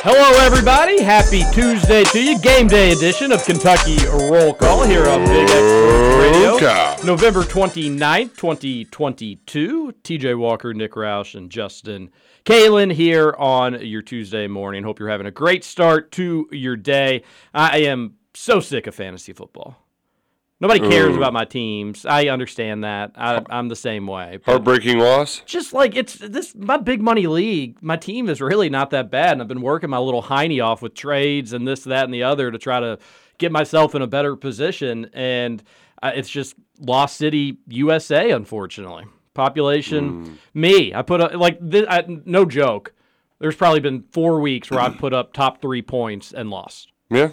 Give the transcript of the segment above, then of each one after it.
Hello, everybody. Happy Tuesday to you. Game day edition of Kentucky Roll Call here on Big X Radio. November 29th, 2022. TJ Walker, Nick Roush, and Justin Kalen here on your Tuesday morning. Hope you're having a great start to your day. I am so sick of fantasy football. Nobody cares about my teams. I understand that. I, I'm the same way. But Heartbreaking loss. just like it's this my big money league. My team is really not that bad, and I've been working my little hiney off with trades and this, that, and the other to try to get myself in a better position. And uh, it's just Lost City, USA, unfortunately. Population, me. I put up like this, I, no joke. There's probably been four weeks where I've put up top three points and lost. Yeah.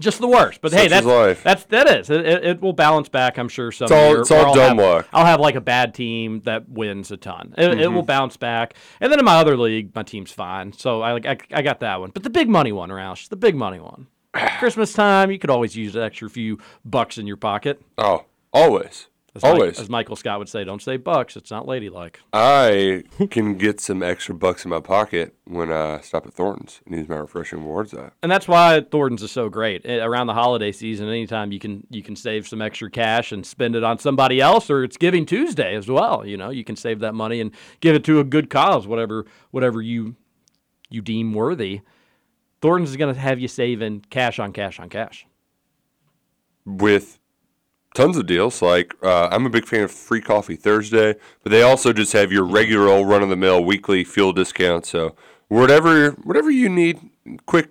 Just the worst. But hey, Such is that's life. that's that is. It, it, it will balance back, I'm sure. Some all- year, it's all dumb have- luck. I'll have like a bad team that wins a ton. It, it Mm-hmm. will bounce back. And then in my other league, my team's fine. So I like I, I got that one. But the big money one, Roush, the big money one. Christmas time, you could always use an extra few bucks in your pocket. Oh, always. As Mike- always. as Michael Scott would say, don't say bucks. It's not ladylike. I can get some extra bucks in my pocket when I stop at Thornton's and use my refreshing rewards app. and that's why Thornton's is so great. Around the holiday season, anytime you can you can save some extra cash and spend it on somebody else, or it's Giving Tuesday as well. You know, you can save that money and give it to a good cause, whatever whatever you you deem worthy. Thornton's is going to have you saving cash on cash on cash. with tons of deals. Like uh, I'm a big fan of Free Coffee Thursday, but they also just have your regular old run of the mill weekly fuel discount. So whatever whatever you need, quick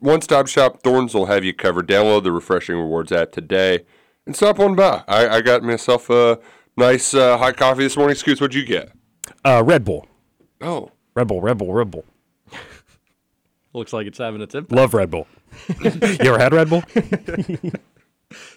one stop shop. Thorns will have you covered. Download the refreshing rewards app today and stop on by. I, I got myself a nice uh, hot coffee this morning. Scoots, what'd you get? Uh, Red Bull. Oh, Red Bull, Red Bull, Red Bull. Looks like it's having its impact. Love Red Bull. you ever had Red Bull?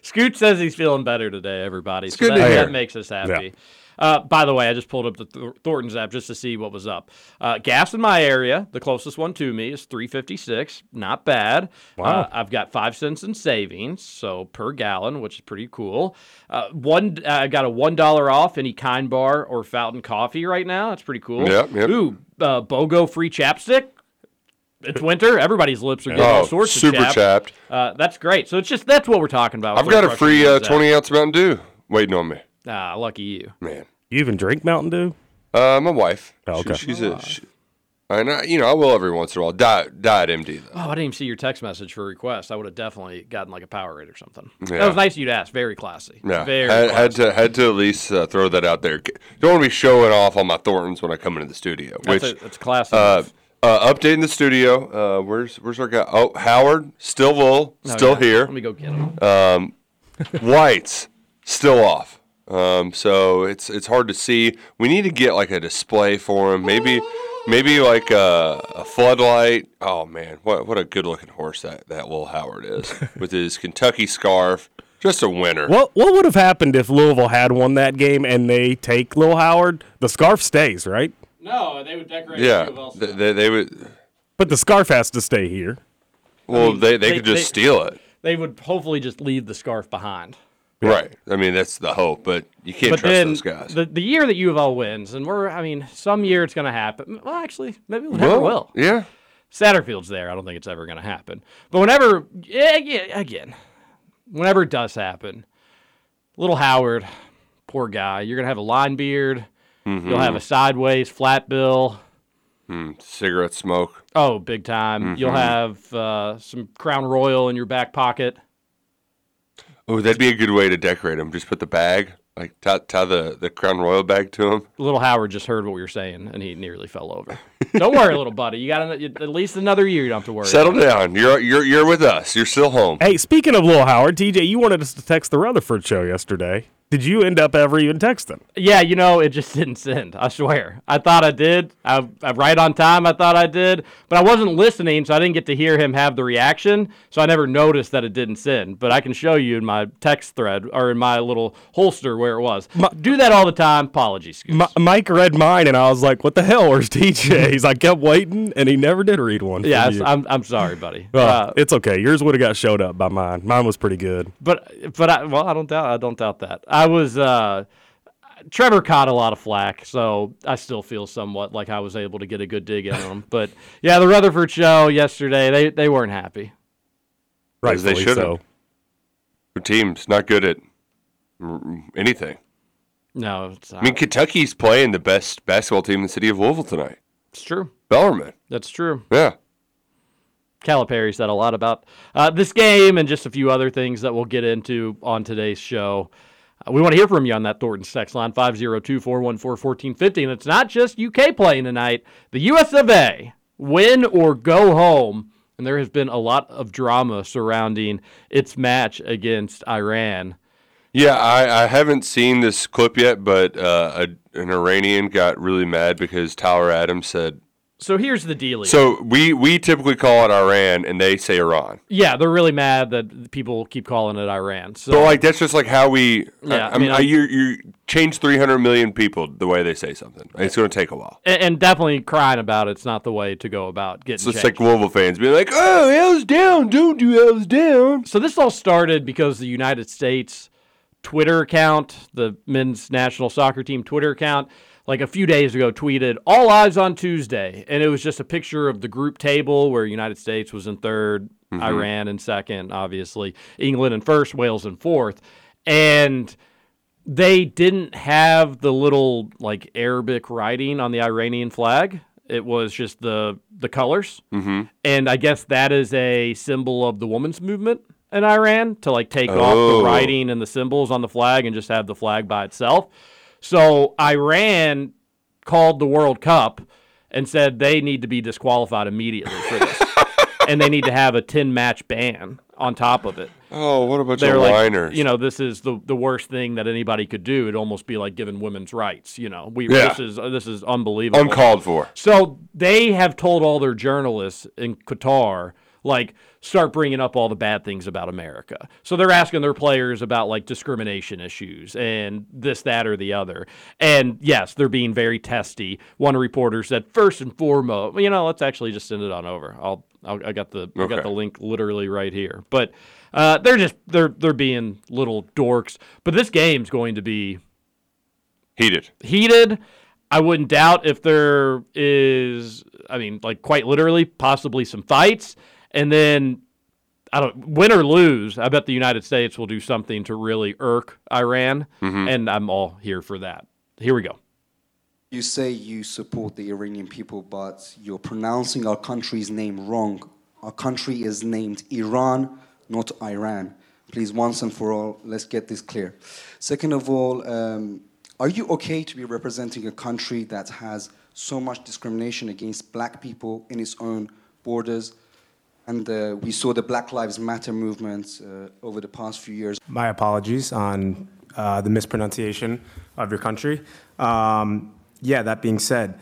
Scoot says he's feeling better today, everybody. so good to that, hear. that makes us happy. Uh, by the way, I just pulled up the Thor- Thornton's app just to see what was up. Uh, gas in my area, the closest one to me is 356. Not bad. Wow. Uh, I've got five cents in savings, so per gallon, which is pretty cool. Uh, one, I got a one dollar off any kind bar or fountain coffee right now. That's pretty cool. Yep, yep. Ooh, uh, BOGO free chapstick. It's winter. Everybody's lips are getting all oh, sorts super of chapped. chapped. Uh, that's great. So it's just that's what we're talking about. I've got a free uh, 20 ounce Mountain Dew waiting on me. Ah, lucky you. Man, You even drink Mountain Dew? uh, my wife. Oh, She- okay. she's a. She, and I, you know, I will every once in a while. Diet, diet MD though. Oh, I didn't even see your text message for a request. I would have definitely gotten like a Powerade or something. Yeah. That was nice of you to ask. Very classy. Yeah, Very had, had to had to at least uh, throw that out there. Don't want to be showing off on my Thorntons when I come into the studio. That's Which a, that's classy. uh, uh, updating the studio. Uh, where's where's our guy? Oh, Howard, Stillville, Oh, still yeah. here. Let me go get him. Um, White's still off. Um, so it's it's hard to see. We need to get like a display for him. Maybe maybe like a, a floodlight. Oh man, what what a good looking horse that that little Howard is with his Kentucky scarf. Just a winner. What What would have happened if Louisville had won that game and they take Lil Howard? The scarf stays, right? No, they would decorate. Yeah, they, they, they would. But the scarf has to stay here. Well, mean, they, they, they- could just they- steal it. They would hopefully just leave the scarf behind. Right. I mean, that's the hope, but you can't but trust then those guys. the the year that U of L wins, and we're I mean, some year it's going to happen. Well, actually, maybe it never will. Yeah. Satterfield's there. I don't think it's ever going to happen. But whenever, yeah, yeah, again, whenever it does happen, little Howard, poor guy, you're going to have a line beard. You'll have a sideways flat bill. Mm, cigarette smoke. Oh, big time. You'll have uh, some Crown Royal in your back pocket. Oh, that'd be a good way to decorate them. Just put the bag, like tie, tie the, the Crown Royal bag to him. Little Howard just heard what we were saying, and he nearly fell over. don't worry, little buddy. You got an- at least another year. You don't have to worry. Settle about down. You're you're you're with us. You're still home. Hey, speaking of Lil Howard, TJ, you wanted us to text the Rutherford show yesterday. Did you end up ever even texting? Yeah, you know, it just didn't send. I swear. I thought I did. I, I right on time. I thought I did, but I wasn't listening, so I didn't get to hear him have the reaction. So I never noticed that it didn't send. But I can show you in my text thread or in my little holster where it was. Do that all the time. Apologies. Mi- Mike read mine, and I was like, "What the hell? Where's TJ?" He's like, kept waiting, and he never did read one. yeah. I'm, I'm sorry, buddy. Well, Uh, it's okay. Yours would have got showed up by mine. Mine was pretty good. but but I, well, I don't doubt I don't doubt that. I was uh, Trevor caught a lot of flack, so I still feel somewhat like I was able to get a good dig in on him. But yeah, the Rutherford show yesterday, they they weren't happy. As they Rightfully should so. have. Your team's not good at anything. No, it's, I mean, Kentucky's playing the best basketball team in the city of Louisville tonight. it's true. Bellarmine. That's true. Yeah. Calipari said a lot about uh, this game and just a few other things that we'll get into on today's show. We want to hear from you on that Thornton text line 502 414 1450. And it's not just UK playing tonight, the US of A, win or go home. And there has been a lot of drama surrounding its match against Iran. Yeah, I, I haven't seen this clip yet, but uh, a, an Iranian got really mad because Tyler Adams said. So here's the deal. So we, we typically call it Iran, and they say Iran. yeah, they're really mad that people keep calling it Iran. So like that's just like how we. Yeah, I, I I mean, I'm- you you change 300 million people the way they say something. It's going to take a while. and, and definitely crying about it's not the way to go about getting So it's like Louisville fans being like, "Oh, hell's down! Don't do hell's down." So this all started because the United States Twitter account, the men's national soccer team Twitter account, like a few days ago tweeted all eyes on Tuesday and it was just a picture of the group table where United States was in 3rd Iran in second, obviously, England in first, Wales in fourth. And they didn't have the little like Arabic writing on the Iranian flag. It was just the the colors, mm-hmm. and I guess that is a symbol of the women's movement in Iran to like take off Oh. the writing and the symbols on the flag and just have the flag by itself. So Iran called the World Cup and said they need to be disqualified immediately for this, and they need to have a ten match ban on top of it Oh, what about they're like, whiners! you know, this is the the worst thing that anybody could do. It'd almost be like giving women's rights. You know, we Yeah. this is uh, this is unbelievable. uncalled for. So they have told all their journalists in Qatar, like, start bringing up all the bad things about America. So they're asking their players about like discrimination issues and this, that, or the other. And yes, they're being very testy. One reporter said, first and foremost, you know, let's actually just send it on over. I'll, I'll I got the I got the link literally right here. But uh, they're just they're they're being little dorks. But this game's going to be Heated. heated. I wouldn't doubt if there is, I mean, like quite literally, possibly some fights. And then, I don't, win or lose, I bet the United States will do something to really irk Iran. And I'm all here for that. Here we go. You say you support the Iranian people, but you're pronouncing our country's name wrong. Our country is named Iran, not Iran. Please, once and for all, let's get this clear. Second of all, um, are you okay to be representing a country that has so much discrimination against black people in its own borders? And uh, we saw the Black Lives Matter movement uh, over the past few years. My apologies on uh, the mispronunciation of your country. Um, yeah, that being said,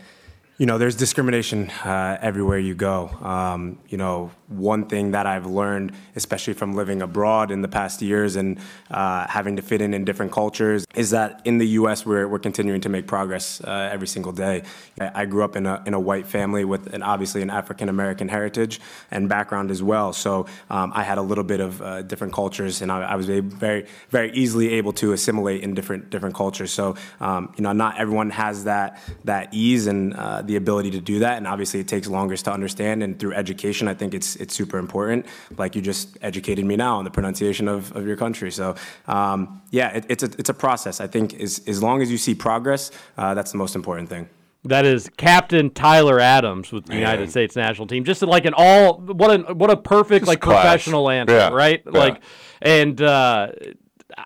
You know, there's discrimination uh, everywhere you go. Um, you know, one thing that I've learned, especially from living abroad in the past years and uh, having to fit in in different cultures, is that in the U.S. we're, we're continuing to make progress uh, every single day. I grew up in a, in a white family with an, obviously an African American heritage and background as well. So um, I had a little bit of uh, different cultures, and I, I was very very easily able to assimilate in different different cultures. So um, you know, not everyone has that that ease and uh, the ability to do that, and obviously it takes longer to understand. And through education, I think it's it's super important. Like you just educated me now on the pronunciation of, of your country. So um, yeah, it, it's a it's a process. I think as as long as you see progress, uh, that's the most important thing. That is Captain Tyler Adams with the United States national team. Just like an all what a what a perfect like class. professional answer, Yeah, right? yeah. Like, and uh,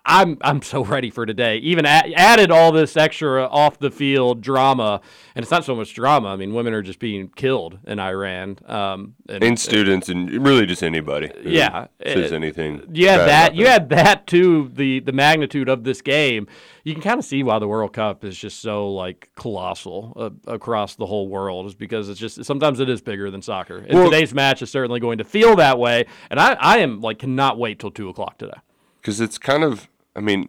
I'm I'm so ready for today. Even a- added all this extra off the field drama, and it's not so much drama. I mean, women are just being killed in Iran. Um, and, And students and really just anybody. yeah, Says uh, anything. Yeah, that. You had that too. The the magnitude of this game. You can kind of see why the World Cup is just so like colossal uh, across the whole world. Is because it's just sometimes it is bigger than soccer. And Well- today's match is certainly going to feel that way. And I I am like cannot wait till two o'clock today. Because it's kind of i mean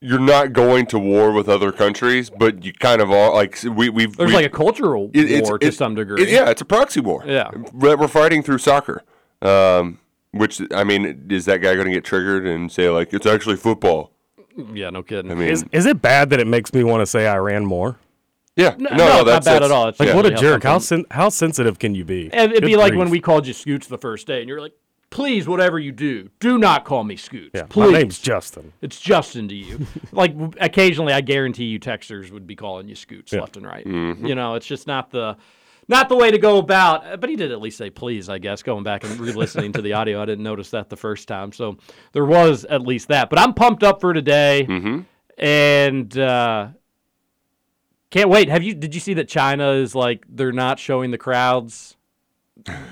you're not going to war with other countries but you kind of are like we we've There's we- like a cultural it- it's- war to it- some degree. it- yeah it's a proxy war Yeah. we're, we're fighting through soccer um which i mean is that guy going to get triggered and say like it's actually football Yeah, no kidding. i mean Is, is it bad that it makes me want to say Iran more? yeah No, no, not that's bad that's- at all. It's Like, just what a jerk. How, sen- how sensitive can you be? And it'd be Good like grief. when we called you Scoots the first day, and you're like, "Please, whatever you do, do not call me Scoots. Yeah, Please. my name's Justin. It's Justin to you. like occasionally, I guarantee you, texters would be calling you Scoots Yeah. left and right. Mm-hmm. You know, it's just not the not the way to go about. But he did at least say please, I guess. Going back and re-listening to the audio, I didn't notice that the first time, so there was at least that. But I'm pumped up for today, Mhm. and uh, can't wait. Have you? Did you see that China is like they're not showing the crowds?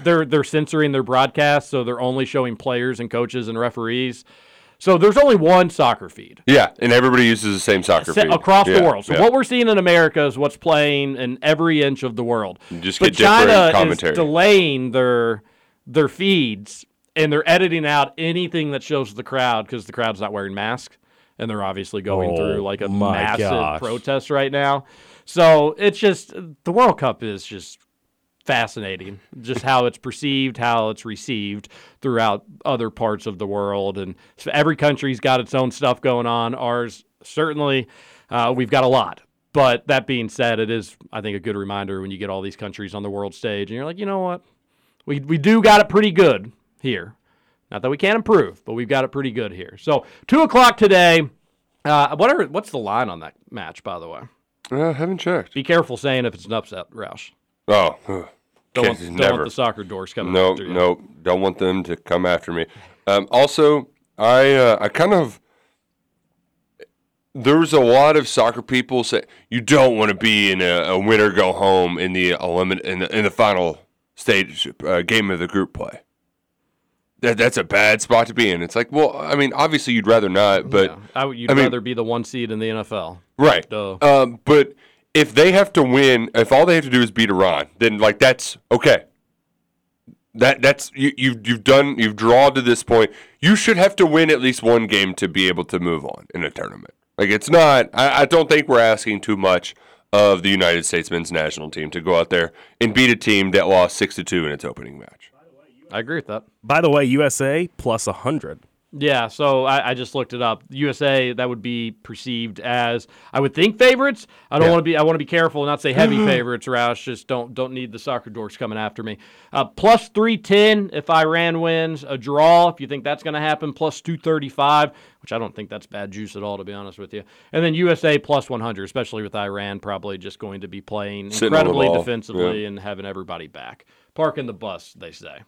They're they're censoring their broadcasts, so they're only showing players and coaches and referees. So there's only one soccer feed yeah and everybody uses the same soccer feed across Yeah, the world. So yeah. what we're seeing in America is what's playing in every inch of the world. You just but get different China commentary. is delaying their their feeds and they're editing out anything that shows the crowd because the crowd's not wearing masks and they're obviously going Oh, through like a massive gosh. protest right now. So it's just the World Cup is just fascinating just how it's perceived how it's received throughout other parts of the world. And so every country's got its own stuff going on. Ours certainly uh, we've got a lot. But that being said it is i think a good reminder when you get all these countries on the world stage and you're like you know what? We, we do got it pretty good here. Not that we can't improve but we've got it pretty good here. So two o'clock today uh, what are, what's the line on that match by the way? Uh, haven't checked. Be careful saying if it's an upset roush oh don't, want, don't want the soccer dorks coming No, after you. no, don't want them to come after me. Um, also, I uh, I kind of there's a lot of soccer people say you don't want to be in a, a winner go home in the elimin- in the, in the final stage uh, game of the group play. That that's a bad spot to be in. It's like, well, I mean, obviously you'd rather not, but Yeah. I would, you'd I mean- rather be the one seed in the NFL. Right. Duh. Um, but if they have to win, if all they have to do is beat Iran, then like that's okay. That that's you you've you've done you've drawn to this point. You should have to win at least one game to be able to move on in a tournament. Like it's not. I, I don't think we're asking too much of the United States men's national team to go out there and beat a team that lost six to two in its opening match. I agree with that. By the way, USA plus 100. Yeah, so I, I just looked it up. USA that would be perceived as I would think favorites. I don't Yeah. want to be I want to be careful and not say heavy favorites, Roush. Just don't don't need the soccer dorks coming after me. Uh, plus three ten if Iran wins. A draw if you think that's going to happen. Plus two thirty five, which I don't think that's bad juice at all to be honest with you. And then USA plus one hundred, especially with Iran probably just going to be playing Sitting incredibly defensively yeah. and having everybody back. Parking the bus, they say.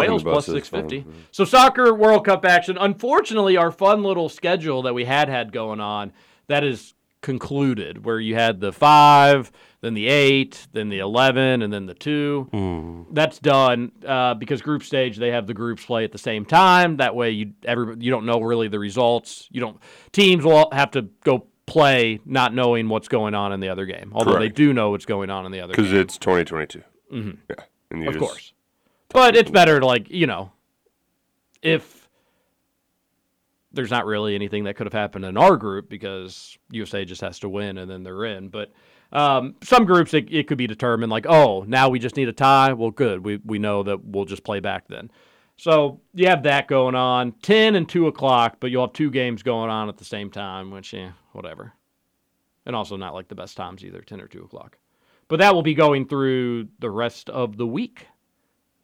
Wales plus bus is fun, 650. So soccer World Cup action. Unfortunately, our fun little schedule that we had had going on that is concluded, where you had the five, then the eight, then the eleven, and then the two. That's done uh, because group stage they have the groups play at the same time. That way you every you don't know really the results. You don't teams will have to go play not knowing what's going on in the other game, although they do know what's going on in the other game. because it's 2022. Mhm. Yeah, and you Of just- course. But it's better to like, you know, if there's not really anything that could have happened in our group because USA just has to win and then they're in. But um, some groups it, it could be determined like, oh, now we just need a tie. Well, good. We we know that we'll just play back then. So you have that going on, ten and two o'clock, but you'll have two games going on at the same time, which yeah, whatever. And also not like the best times either, ten or two o'clock. But that will be going through the rest of the week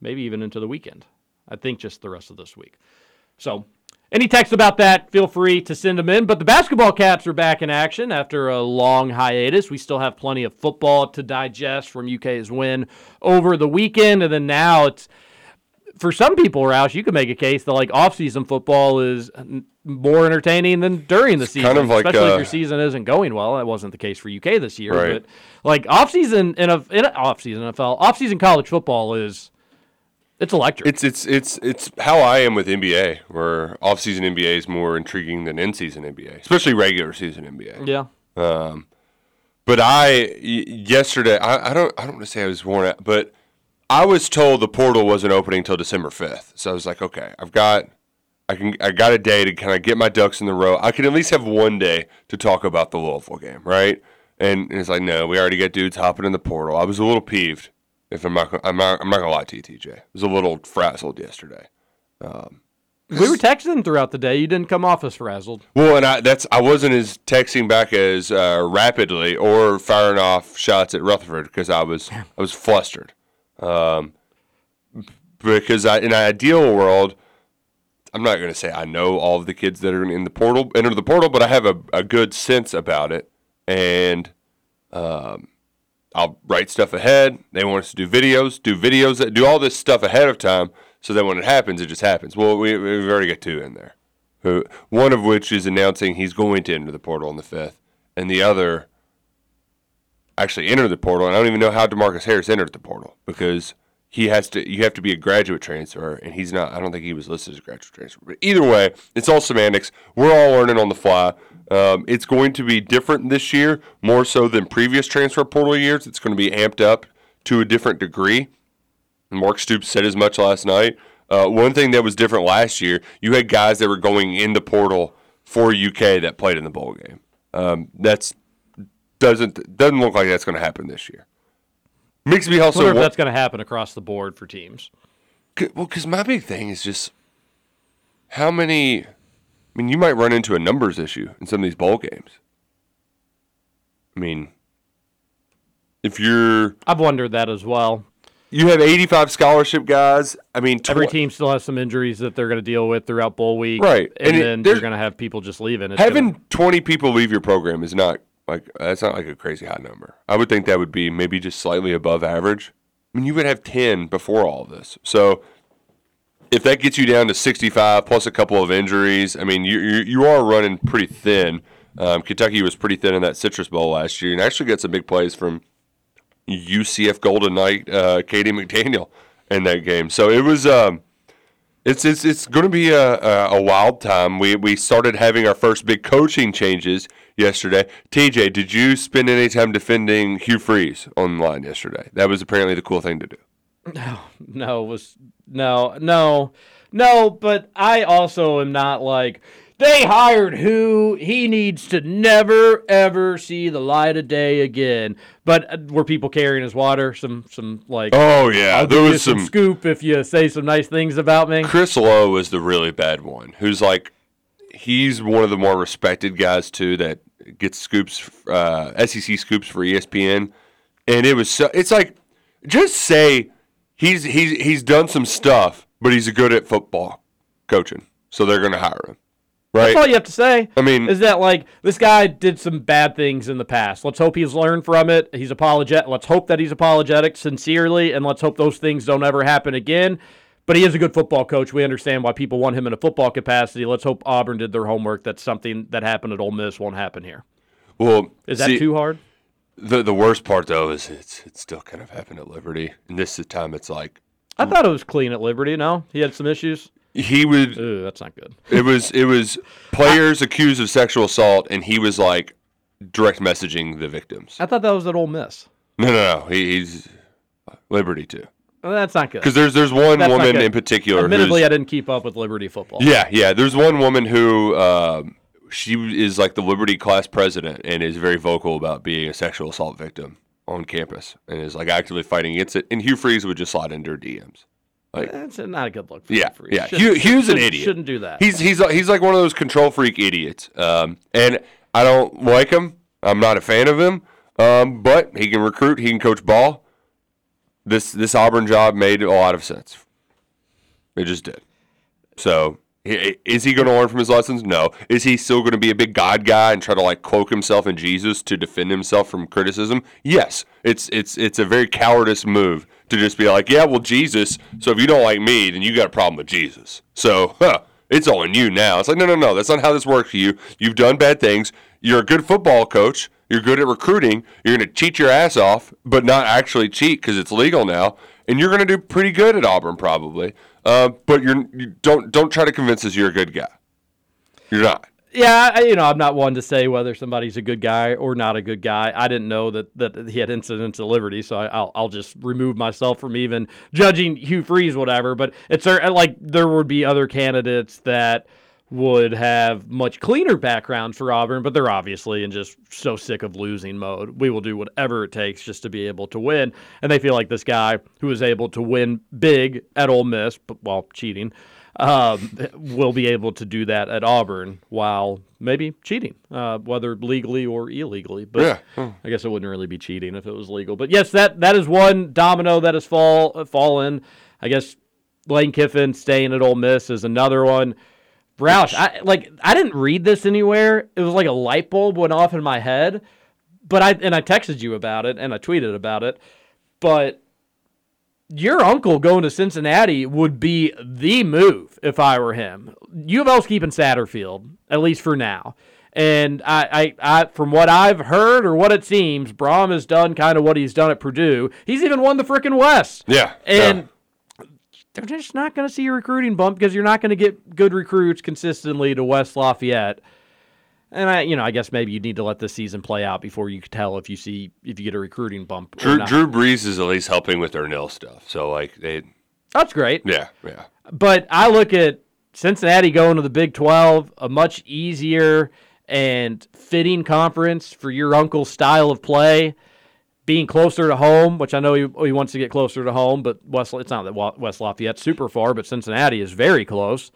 maybe even into the weekend. I think just the rest of this week. So, any text about that, feel free to send them in. But the basketball caps are back in action after a long hiatus. We still have plenty of football to digest from UK's win over the weekend. And then now it's, for some people, Roush, you could make a case that like off-season football is more entertaining than during the season. kind of like, especially uh, if your season isn't going well. That wasn't the case for UK this year. Right. But like off-season in a, in a off-season NFL, off-season college football is it's electric. It's it's it's it's how I am with NBA, where off-season NBA is more intriguing than in-season NBA, especially regular season NBA. Yeah. Um, but I yesterday I, I don't I don't want to say I was worn out, but I was told the portal wasn't opening until December fifth. So I was like, okay, I've got I can I got a day to kind of get my ducks in the row. I can at least have one day to talk about the Louisville game, right? And, and it's like, no, we already got dudes hopping in the portal. I was a little peeved. If I'm not, I'm not, I'm not gonna lie to you, TJ. I was a little frazzled yesterday. Um, we were texting throughout the day. You didn't come off as frazzled. well, and I that's I wasn't as texting back as uh, rapidly or firing off shots at Rutherford because I was I was flustered. Um, because I, in an ideal world, I'm not going to say I know all of the kids that are in the portal enter the portal, but I have a, a good sense about it, and um, I'll write stuff ahead. They want us to do videos, do videos, that do all this stuff ahead of time, so that when it happens, it just happens. Well, we, we've already got two in there. Who, one of which is announcing he's going to enter the portal on the fifth, and the other actually entered the portal. And I don't even know how Demarcus Harris entered the portal because he has to. You have to be a graduate transfer, and he's not. I don't think he was listed as a graduate transfer. But either way, it's all semantics. We're all learning on the fly. Um, it's going to be different this year, more so than previous transfer portal years. It's going to be amped up to a different degree. Mark Stoops said as much last night. Uh, one thing that was different last year, you had guys that were going in the portal for UK that played in the bowl game. Um, that's doesn't doesn't look like that's going to happen this year. Makes me also wonder if wa- that's going to happen across the board for teams. Well, because my big thing is just how many. I mean, you might run into a numbers issue in some of these bowl games. I mean, if you're I've wondered that as well. you have 85 scholarship guys. I mean, Every team still has some injuries that they're going to deal with throughout bowl week, Right. And, And then you're going to have people just leaving. It's having gonna- 20 people leave your program is not like that's not like a crazy high number. I would think that would be maybe just slightly above average. I mean, you would have 10 before all of this. So if that gets you down to 65 plus a couple of injuries, I mean, you you, you are running pretty thin. Um, Kentucky was pretty thin in that Citrus Bowl last year, and actually got some big plays from UCF Golden Knight, uh, Katie McDaniel in that game. So it was. Um, it's it's it's going to be a, a wild time. We we started having our first big coaching changes yesterday. TJ, did you spend any time defending Hugh Freeze online yesterday? That was apparently the cool thing to do. No, no, it was no, no, no. But I also am not like they hired who he needs to never ever see the light of day again. But uh, were people carrying his water? Some some like Oh, yeah, there was some some- scoop if you say some nice things about me. Chris Low was the really bad one. Who's like, he's one of the more respected guys too that gets scoops, uh, SEC scoops for ESPN, and it was so. It's like, just say he's he's he's done some stuff, but he's good at football coaching, so they're going to hire him, right? That's all you have to say. I mean- is that like this guy did some bad things in the past. Let's hope he's learned from it. He's apologetic. Let's hope that he's apologetic sincerely, and let's hope those things don't ever happen again. But he is a good football coach. We understand why people want him in a football capacity. Let's hope Auburn did their homework. That something that happened at Ole Miss won't happen here. Well, Is that see, too hard? The the worst part though is it's it's still kind of happened at Liberty, and this is the time it's like I thought it was clean at Liberty. No, he had some issues. he would Ooh, that's not good. It was it was players accused of sexual assault, and he was like, direct messaging the victims. I thought that was at Ole Miss. No, no, no. He, he's Liberty too. Well, that's not good. Because there's there's one That's not woman good. in particular. Admittedly, who's- I didn't keep up with Liberty football. Yeah, yeah. There's one woman who um, she is like the Liberty class president and is very vocal about being a sexual assault victim on campus and is like actively fighting against it. And Hugh Freeze would just slide into her DMs. Like, That's not a good look. For yeah, Freeze. yeah. Hugh, Hugh's an idiot. Shouldn't do that. He's he's he's like one of those control freak idiots. Um, and I don't like him. I'm not a fan of him. Um, but he can recruit. He can coach ball. This this Auburn job made a lot of sense. It just did. So is he going to learn from his lessons? No. Is he still going to be a big God guy and try to like cloak himself in Jesus to defend himself from criticism? Yes. It's it's it's a very cowardice move to just be like, yeah, well, Jesus. So if you don't like me, then you got a problem with Jesus. So huh, it's all on you now. It's like no, no, no. That's not how this works for you. You've done bad things. You're a good football coach. You're good at recruiting. You're going to cheat your ass off, but not actually cheat because it's legal now. And you're going to do pretty good at Auburn probably. Uh, but you're you don't don't try to convince us you're a good guy. You're not. Yeah, I, you know, I'm not one to say whether somebody's a good guy or not a good guy. I didn't know that, that he had incidents at Liberty, so I, I'll I'll just remove myself from even judging Hugh Freeze, whatever. But it's like there would be other candidates that would have much cleaner backgrounds for Auburn, but they're obviously in just so sick of losing mode. We will do whatever it takes just to be able to win, and they feel like this guy who was able to win big at Ole Miss, but while cheating um, will be able to do that at Auburn while maybe cheating, uh, whether legally or illegally. But Yeah. Hmm. I guess it wouldn't really be cheating if it was legal. But yes, that that is one domino that has fall fallen. I guess Lane Kiffin staying at Ole Miss is another one. Roush, I like I didn't read this anywhere. It was like a light bulb went off in my head. But I and I texted you about it and I tweeted about it. But your uncle going to Cincinnati would be the move if I were him. U of L's keeping Satterfield, at least for now. And I, I, I, from what I've heard or what it seems, Brohm has done kind of what he's done at Purdue. He's even won the freaking West. Yeah. And they're just not going to see a recruiting bump because you're not going to get good recruits consistently to West Lafayette. And I, you know, I guess maybe you need to let this season play out before you can tell if you see if you get a recruiting bump. or Drew, not. Drew Brees is at least helping with their nil stuff. So like they, That's great. yeah, yeah. But I look at Cincinnati going to the Big 12, a much easier and fitting conference for your uncle's style of play, being closer to home, which I know he, he wants to get closer to home, but West, it's not that West Lafayette's super far, but Cincinnati is very close.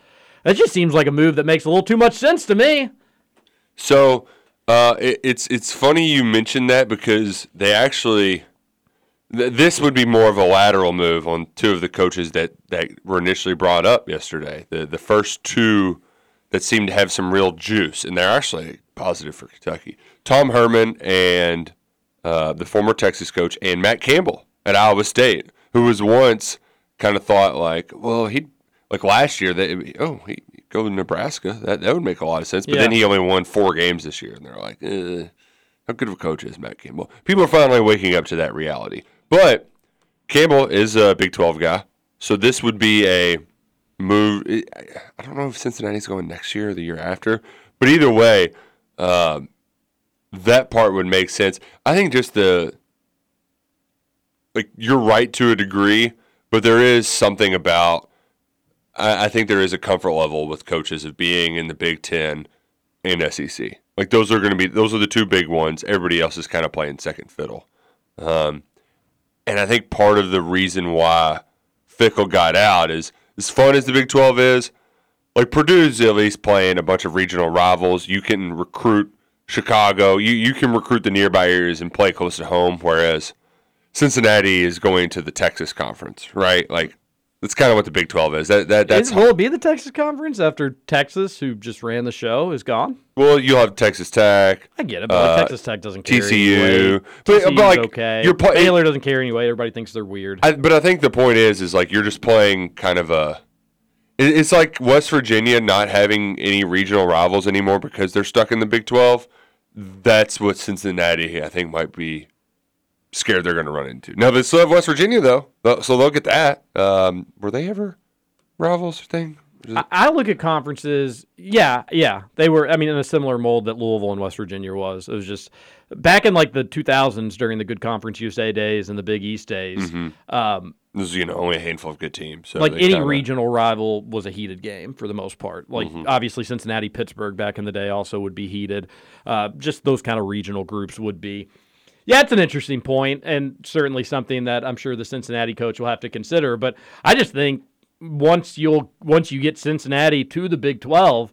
That just seems like a move that makes a little too much sense to me. So uh, it, it's it's funny you mentioned that because they actually th- this would be more of a lateral move on two of the coaches that, that were initially brought up yesterday. The the first two that seem to have some real juice, and they're actually positive for Kentucky. Tom Herman and uh, the former Texas coach, and Matt Campbell at Iowa State, who was once kind of thought like, well, he like last year that oh he go to Nebraska that that would make a lot of sense, but then he only won four games this year, and they're like, eh, how good of a coach is Matt Campbell? People are finally waking up to that reality, but Campbell is a Big Twelve guy, so this would be a move. I don't know if Cincinnati's going next year or the year after, but either way, um, that part would make sense. I think just the like you're right to a degree, but there is something about. I, I think there is a comfort level with coaches of being in the Big Ten and SEC. Like those are going to be those are the two big ones. Everybody else is kind of playing second fiddle. Um, and I think part of the reason why Fickell got out is as fun as the Big 12 is, like Purdue's at least playing a bunch of regional rivals. You can recruit Chicago, you, you can recruit the nearby areas and play close to home, whereas Cincinnati is going to the Texas conference, right? Like that's kind of what the Big 12 is. That, that that's Is, will it be the Texas Conference after Texas, who just ran the show, is gone? well, you'll have Texas Tech. I get it, but uh, Texas Tech doesn't care. TCU. Anyway. But- but, like, okay. you're play- Baylor doesn't care anyway. Everybody thinks they're weird. I, but I think the point is, is like you're just playing kind of a. It's like West Virginia not having any regional rivals anymore because they're stuck in the Big Twelve. That's what Cincinnati, I think, might be scared they're going to run into. Now they still have West Virginia though, so they'll get that. Um, were they ever rivals thing? I, I look at conferences. Yeah, yeah, they were. I mean, in a similar mold that Louisville and West Virginia was. It was just back in like the 2000s during the Good Conference USA days and the Big East days. Mhm. Um, There's you know only a handful of good teams. So like any kinda- regional rival was a heated game for the most part. Like Mhm. obviously Cincinnati, Pittsburgh back in the day also would be heated. Uh, just those kind of regional groups would be. Yeah, it's an interesting point, and certainly something that I'm sure the Cincinnati coach will have to consider. But I just think once you'll once you get Cincinnati to the Big Twelve,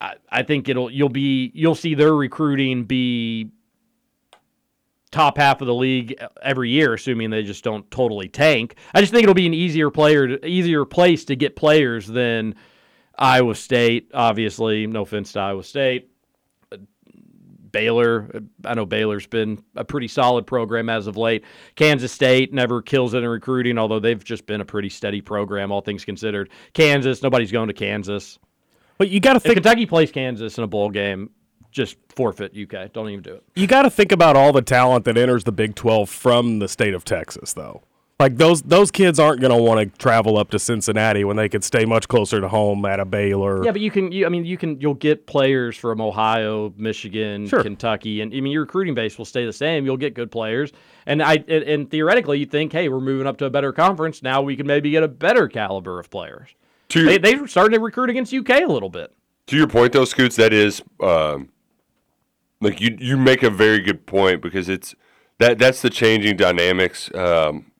I, I think it'll you'll be you'll see their recruiting be top half of the league every year, assuming they just don't totally tank. I just think it'll be an easier player, to, easier place to get players than Iowa State. Obviously, no offense to Iowa State. Baylor, I know Baylor's been a pretty solid program as of late. Kansas State never kills it in recruiting, although they've just been a pretty steady program, all things considered. Kansas, nobody's going to Kansas. But you got to If think. Kentucky plays Kansas in a bowl game, just forfeit UK. Don't even do it. You got to think about all the talent that enters the Big 12 from the state of Texas, though. Like those those kids aren't going to want to travel up to Cincinnati when they could stay much closer to home at a Baylor. Yeah, but you can. You, I mean, you can. You'll get players from Ohio, Michigan, Sure. Kentucky, and I mean, your recruiting base will stay the same. You'll get good players, and I and, and theoretically, you think, hey, we're moving up to a better conference now. We can maybe get a better caliber of players. To- They they started to recruit against UK a little bit. To your point, though, Scoots, that is um, like you you make a very good point because it's that that's the changing dynamics um,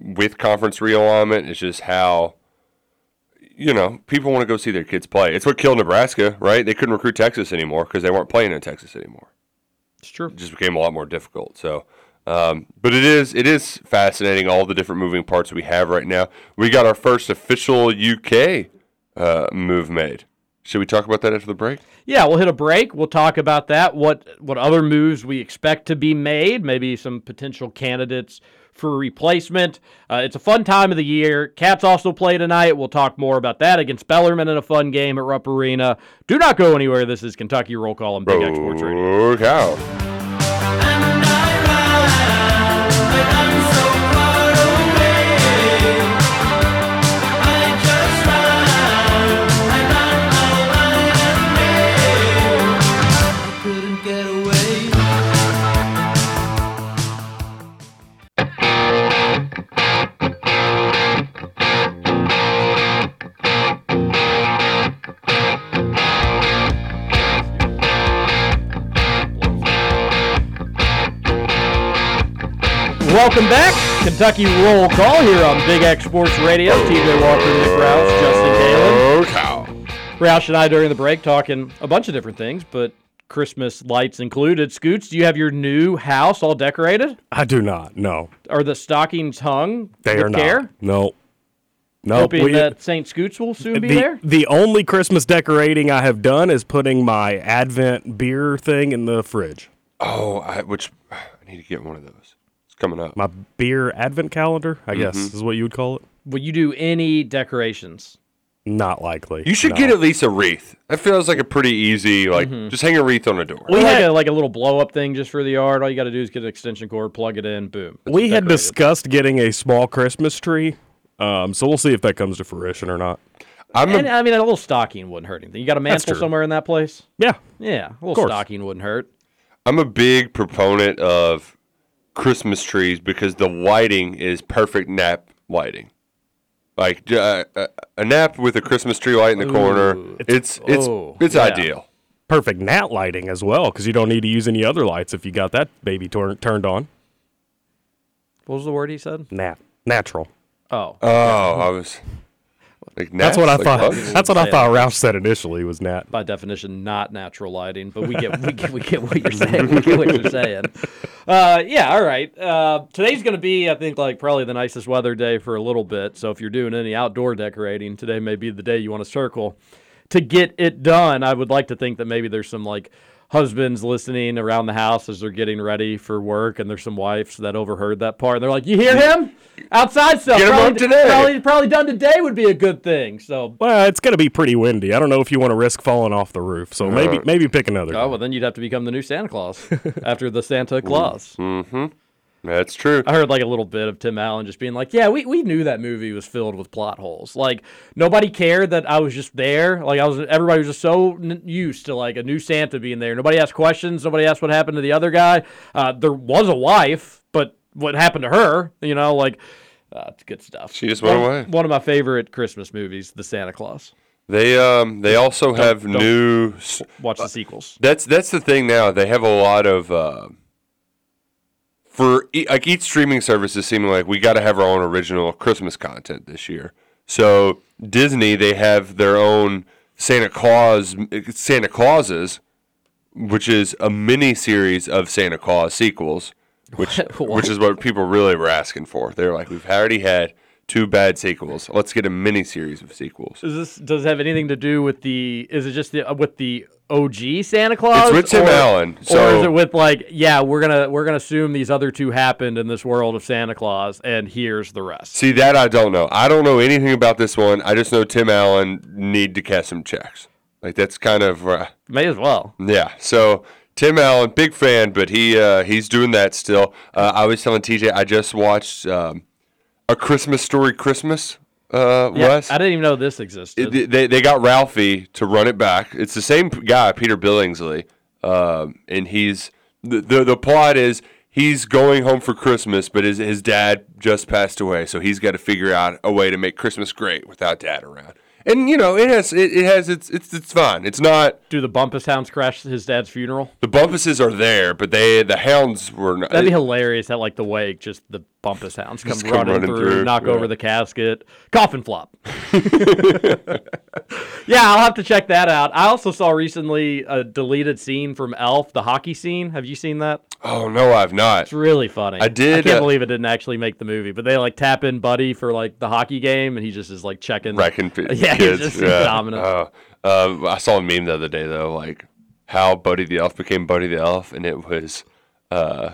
with conference realignment. It's just how you know people want to go see their kids play. It's what killed Nebraska, right? They couldn't recruit Texas anymore because they weren't playing in Texas anymore. It's true. It just became a lot more difficult. So. Um, but it is it is fascinating all the different moving parts we have right now. We got our first official UK uh, move made. Should we talk about that after the break? Yeah, we'll hit a break. We'll talk about that. What what other moves we expect to be made? Maybe some potential candidates for replacement. Uh, it's a fun time of the year. Cats also play tonight. We'll talk more about that against Bellarmine in a fun game at Rupp Arena. Do not go anywhere. This is Kentucky Roll Call on Big X Sports Radio. Cow. Welcome back. Kentucky Roll Call here on Big X Sports Radio. TJ Walker, Nick Roush, Justin Kalen. Oh, cow. Roush and I during the break talking a bunch of different things, but Christmas lights included. Scoots, do you have your new house all decorated? I do not. No, Are the stockings hung they with are care? not. No, no. Hoping that St. Scoots will soon be the, there? the only Christmas decorating I have done is putting my Advent beer thing in the fridge. Oh, I, which I need to get one of those. It's coming up. My beer Advent calendar, I guess, Mhm. is what you would call it. Will you do any decorations? Not likely. You should no. get at least a wreath. That feels like a pretty easy, like Mhm. just hang a wreath on a door. We like a like a little blow up thing just for the yard. All you got to do is get an extension cord, plug it in, boom. It's We had discussed getting a small Christmas tree, um, so we'll see if that comes to fruition or not. I'm And, I mean, a little stocking wouldn't hurt anything. You got a mantle somewhere in that place? Yeah, Yeah, a little stocking wouldn't hurt. I'm a big proponent of Christmas trees because the lighting is perfect nap lighting. Like uh, a, a nap with a Christmas tree light in the corner. Ooh. It's it's oh, it's yeah. ideal. perfect nat lighting as well because you don't need to use any other lights if you got that baby tur- turned on. What was the word he said? Nat natural. Oh, Oh, I was like That's what I like thought. bugs? That's what I Yeah. thought. Roush said initially was nat. by definition, not natural lighting, but we get we get, we get what you're saying. We get what you're saying. Uh, yeah, all right. Uh, today's going to be, I think, like probably the nicest weather day for a little bit. So if you're doing any outdoor decorating, today may be the day you want to circle to get it done. I would like to think that maybe there's some like husbands listening around the house as they're getting ready for work, and there's some wives that overheard that part. And they're like, "You hear him? Outside stuff. Get probably, up today." Probably, probably done today would be a good thing." So Well, it's going to be pretty windy. I don't know if you want to risk falling off the roof. So maybe Uh, maybe pick another. Oh, well, then you'd have to become the new Santa Claus after the Santa Claus. Mm-hmm. That's true. I heard like a little bit of Tim Allen just being like, "Yeah, we, we knew that movie was filled with plot holes. Like nobody cared that I was just there. Like I was, everybody was just so n- used to like a new Santa being there. Nobody asked questions. Nobody asked what happened to the other guy. Uh, there was a wife, but what happened to her? You know, like uh, it's good stuff. She just went one, away. One of my favorite Christmas movies, The Santa Claus. They um they also have don't- new. Watch the sequels. That's that's the thing now. They have a lot of uh, for e- like each streaming service is seeming like we got to have our own original Christmas content this year. So Disney they have their own Santa Claus Santa Clauses, which is a mini series of Santa Claus sequels, which What? which is what people really were asking for. They're like, we've already had two bad sequels. Let's get a mini series of sequels. Is this does it have anything to do with the? Is it just the, uh, with the OG Santa Claus? It's with Tim or, Allen, or is it with like, yeah, we're gonna we're gonna assume these other two happened in this world of Santa Claus, and here's the rest. See that I don't know. I don't know anything about this one. I just know Tim Allen need to cash some checks. Like that's kind of uh, May as well. yeah. So Tim Allen, big fan, but he uh, he's doing that still. Uh, I was telling TJ I just watched um, a Christmas Story Christmas. Uh, Yeah, Wes. I didn't even know this existed. It- they they got Ralphie to run it back. It's the same guy, Peter Billingsley, um, and he's the, the the plot is he's going home for Christmas, but his his dad just passed away, so he's got to figure out a way to make Christmas great without dad around. And you know, it has it, it has it's it's it's fine. It's not do the Bumpus Hounds crash his dad's funeral? the Bumpuses are there, but they the hounds were not. That'd be hilarious at like the wake, just the Bumpus Hounds come, come running, running through, through, knock over the casket, coffin flop. yeah, I'll have to check that out. I also saw recently a deleted scene from Elf, the hockey scene. Have you seen that? oh no, I've not. It's really funny. I did, I can't uh, believe it didn't actually make the movie, but they like tap in Buddy for like the hockey game, and he just is like checking. wrecking Yeah, he's just yeah. dominant. Uh, uh, I saw a meme the other day though, like how Buddy the Elf became Buddy the Elf, and it was uh,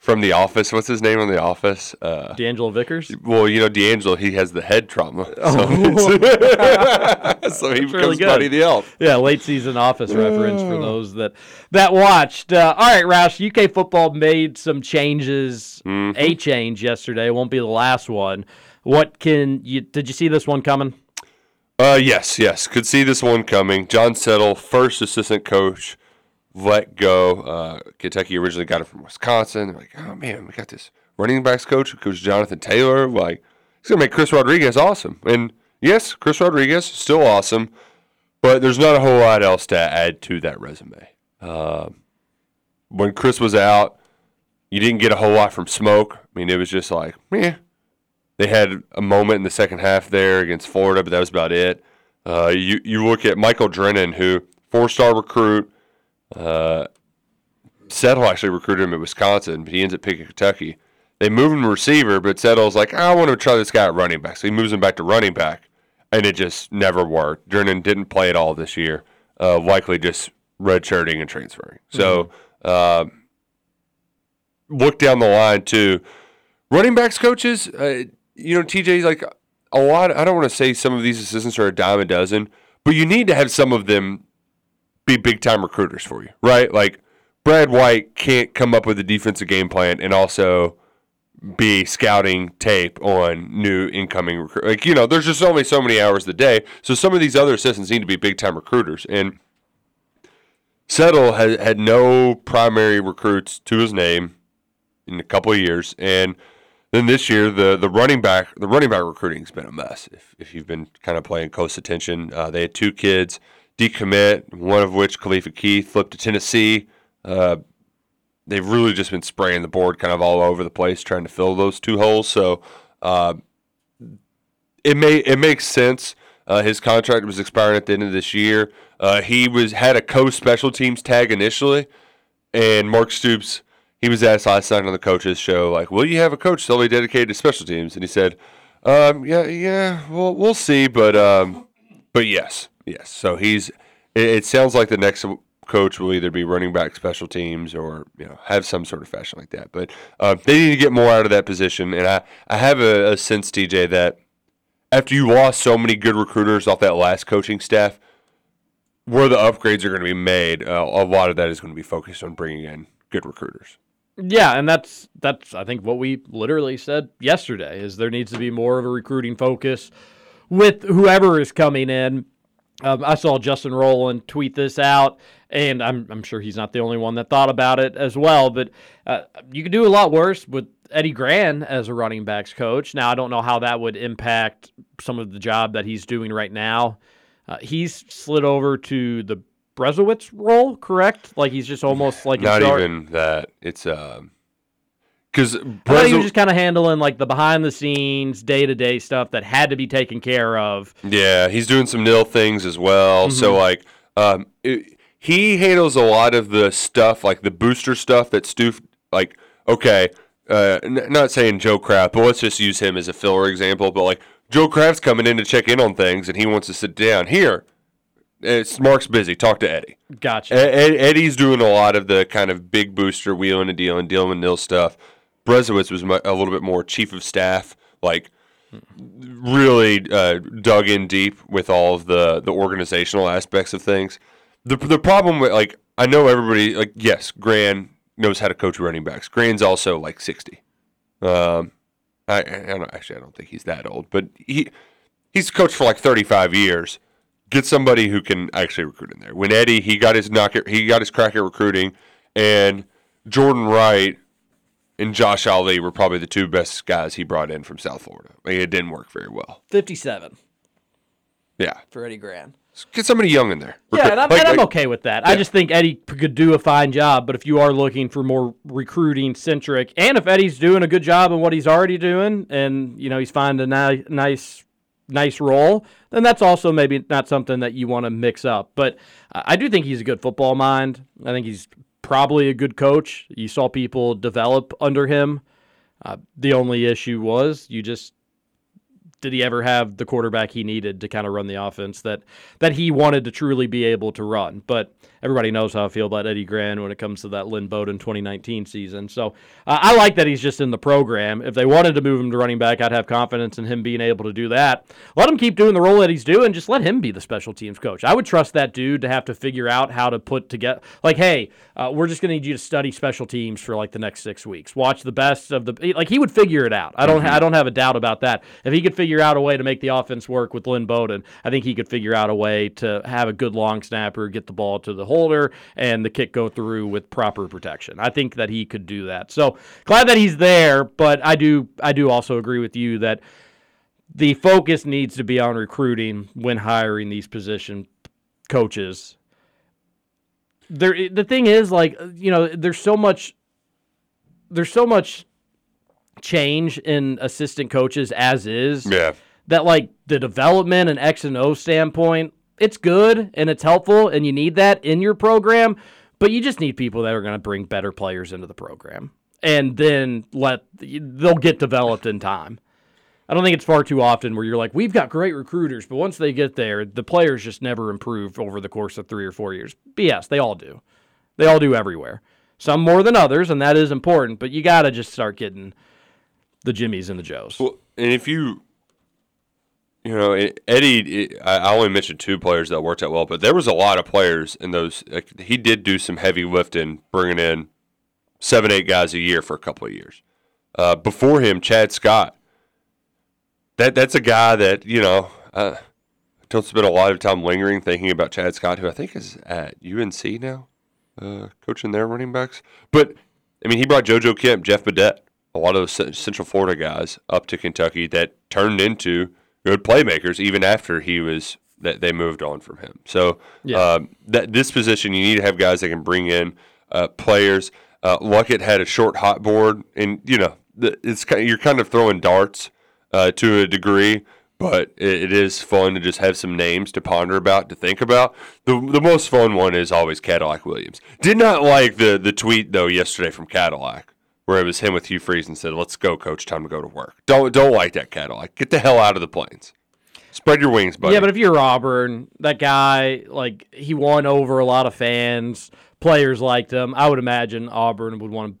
from The Office. What's his name on The Office? Uh, D'Angelo Vickers. well, you know D'Angelo, he has the head trauma, so, Oh. so he That's becomes really good. Buddy the Elf. Yeah, late season Office reference for those that that watched. Uh, all right, Roush, UK football made some changes. Mm-hmm. A change yesterday won't be the last one. What can you? Did you see this one coming? Uh, yes, yes, could see this one coming. John Settle, first assistant coach, let go. Uh, Kentucky originally got it from Wisconsin. They're like, oh man, we got this running backs coach, Coach Jonathan Taylor. Like, he's gonna make Chris Rodriguez awesome. And yes, Chris Rodriguez still awesome, but there's not a whole lot else to add to that resume. Uh, when Chris was out, you didn't get a whole lot from Smoke. I mean, it was just like, meh. They had a moment in the second half there against Florida, but that was about it. Uh, you you look at Michael Drennen, who four star recruit. Uh, Settle actually recruited him at Wisconsin, but he ends up picking Kentucky. They move him to receiver, but Settle's like, I want to try this guy at running back. So he moves him back to running back, and it just never worked. Drennen didn't play at all this year, uh, likely just redshirting and transferring. So uh, look down the line too. Running backs coaches, uh, you know, TJ's like a lot. I don't want to say some of these assistants are a dime a dozen, but you need to have some of them be big time recruiters for you, right? Like Brad White can't come up with a defensive game plan and also be scouting tape on new incoming recruit. Like you know, there's just only so many hours a day. So some of these other assistants need to be big time recruiters. And Settle had had no primary recruits to his name in a couple of years, and then this year the the running back the running back recruiting's been a mess. If if you've been kind of paying close attention, uh, they had two kids decommit, one of which Khalifa Keith flipped to Tennessee. Uh, they've really just been spraying the board kind of all over the place trying to fill those two holes. So uh, it may it makes sense. Uh, his contract was expiring at the end of this year. Uh, he was had a co special teams tag initially, and Mark Stoops he was asked last night on the coaches show like, "Will you have a coach solely dedicated to special teams?" And he said, um, "Yeah, yeah, we'll we'll see, but um, but yes, yes." So he's it, it sounds like the next coach will either be running back special teams or you know have some sort of fashion like that. But uh, they need to get more out of that position, and I I have a, a sense, TJ, that after you lost so many good recruiters off that last coaching staff, where the upgrades are going to be made, uh, a lot of that is going to be focused on bringing in good recruiters. Yeah, and that's that's I think what we literally said yesterday is there needs to be more of a recruiting focus with whoever is coming in. Um, I saw Justin Rowland tweet this out, and I'm I'm sure he's not the only one that thought about it as well. But uh, you could do a lot worse with Eddie Gran as a running backs coach. Now I don't know how that would impact some of the job that he's doing right now. Uh, he's slid over to the Berezowitz role, correct? Like he's just almost like Not a even that. It's um, because thought he was just kind of handling like the behind the scenes, day to day stuff that had to be taken care of. Yeah, he's doing some nil things as well. So Mhm. like, um, it, he handles a lot of the stuff, like the booster stuff that Stu. Like, okay, uh, n- not saying Joe Craft, but let's just use him as a filler example. But like, Joe Craft's coming in to check in on things, and he wants to sit down here. It's Mark's busy. Talk to Eddie. Gotcha. Ed, Ed- Eddie's doing a lot of the kind of big booster wheeling and dealing, dealing with nil stuff. Berezowitz was a little bit more chief of staff, like really uh, dug in deep with all of the the organizational aspects of things. The the problem with like I know everybody like yes, Gran knows how to coach running backs. Gran's also like sixty. Um, I, I don't, actually I don't think he's that old, but he he's coached for like thirty five years. Get somebody who can actually recruit in there. When Eddie he got his knock he got his crack at recruiting, and Jordan Wright and Josh Ali were probably the two best guys he brought in from South Florida. I mean, it didn't work very well. Fifty-seven Yeah, for Eddie Gran. get somebody young in there. Yeah, and I'm, Like- and I'm like- okay with that. I just think Eddie could do a fine job. But if you are looking for more recruiting centric, and if Eddie's doing a good job in what he's already doing, and you know he's finding a ni- nice, nice role, then that's also maybe not something that you want to mix up. But I I do think he's a good football mind. I think he's probably a good coach. You saw people develop under him. Uh, the only issue was you just did he ever have the quarterback he needed to kind of run the offense that that he wanted to truly be able to run? But everybody knows how I feel about Eddie Gran when it comes to that Lynn Bowden 2019 season. So uh, I like that he's just in the program. If they wanted to move him to running back, I'd have confidence in him being able to do that. Let him keep doing the role that he's doing. Just let him be the special teams coach. I would trust that dude to have to figure out how to put together. Like, hey, uh, we're just going to need you to study special teams for like the next six weeks. Watch the best of the like. He would figure it out. I don't. I don't have a doubt about that. If he could figure out a way to make the offense work with Lynn Bowden, I think he could figure out a way to have a good long snapper, get the ball to the holder, and the kick go through with proper protection. I think that he could do that. So glad that he's there, but I do. I do also agree with you that the focus needs to be on recruiting when hiring these position coaches. There, the thing is, like you know, there's so much, there's so much change in assistant coaches as is. Yeah. That like the development and X and O standpoint, it's good and it's helpful, and you need that in your program. But you just need people that are going to bring better players into the program, and then let they'll get developed in time. I don't think it's far too often where you're like, we've got great recruiters, but once they get there, the players just never improve over the course of three or four years. BS, they all do. They all do everywhere. Some more than others, and that is important, but you got to just start getting the Jimmies and the Joes. Well, and if you, you know, Eddie, I only mentioned two players that worked out well, but there was a lot of players in those. He did do some heavy lifting, bringing in seven, eight guys a year for a couple of years. Uh, before him, Chad Scott. That that's a guy that you know. Uh, don't spend a lot of time lingering thinking about Chad Scott, who I think is at UNC now, uh, coaching their running backs. But I mean, he brought JoJo Kemp, Jeff Badet, a lot of those Central Florida guys up to Kentucky that turned into good playmakers even after he was that they moved on from him. So Yeah. um, that this position, you need to have guys that can bring in uh, players. Uh, Luckett had a short hot board, and you know it's kind of, you're kind of throwing darts uh, to a degree, but it, it is fun to just have some names to ponder about, to think about. The the most fun one is always Cadillac Williams. Did not like the the tweet though yesterday from Cadillac where it was him with Hugh Freeze and said, "Let's go, coach. Time to go to work." Don't don't like that Cadillac. Get the hell out of the plains. Spread your wings, buddy. Yeah, but if you're Auburn, that guy, like, he won over a lot of fans. Players liked him. I would imagine Auburn would want to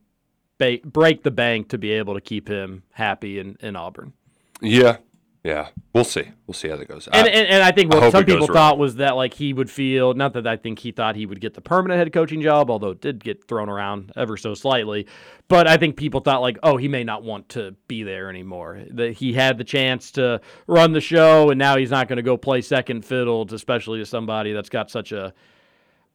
ba- break the bank to be able to keep him happy in, in Auburn. Yeah, Yeah, we'll see. We'll see how that goes. And, I- and, and I think what hope some people right. thought was that like he would feel not that I think he thought he would get the permanent head coaching job, although it did get thrown around ever so slightly. But I think people thought like, oh, he may not want to be there anymore. That he had the chance to run the show, and now he's not going to go play second fiddle, especially to somebody that's got such a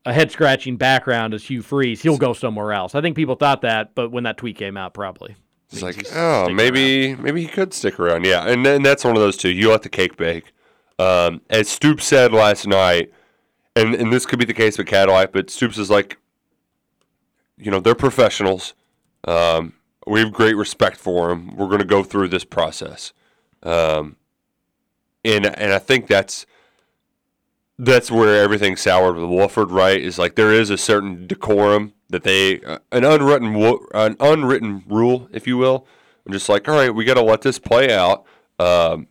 a head scratching background as Hugh Freeze. He'll go somewhere else. I think people thought that, but when that tweet came out, probably. It's like, oh, maybe maybe he could stick around. Yeah, and then that's one of those two. You let the cake bake. Um, as Stoops said last night, and and this could be the case with Cadillac, but Stoops is like, you know, they're professionals. Um, we have great respect for them. We're going to go through this process, um, and and I think that's that's where everything soured with Wolford, right? Is like there is a certain decorum that they uh, an unwritten an unwritten rule, if you will. I'm just like, all right, we got to let this play out. Um,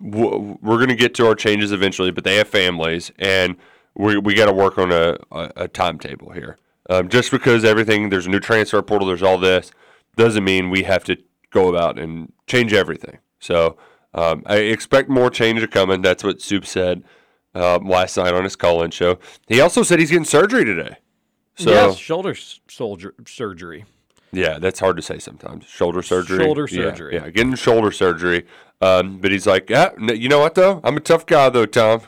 we're going to get to our changes eventually, but they have families, and we we got to work on a, a, a timetable here. Um, just because everything there's a new transfer portal, there's all this, doesn't mean we have to go about and change everything. So um, I expect more change to coming. That's what Soup said um, last night on his call-in show. He also said he's getting surgery today. So yes, shoulder soldier surgery. yeah, that's hard to say sometimes. Shoulder surgery. Shoulder Yeah, surgery. Yeah, getting shoulder surgery. Um, but he's like, yeah, you know what though? I'm a tough guy though, Tom.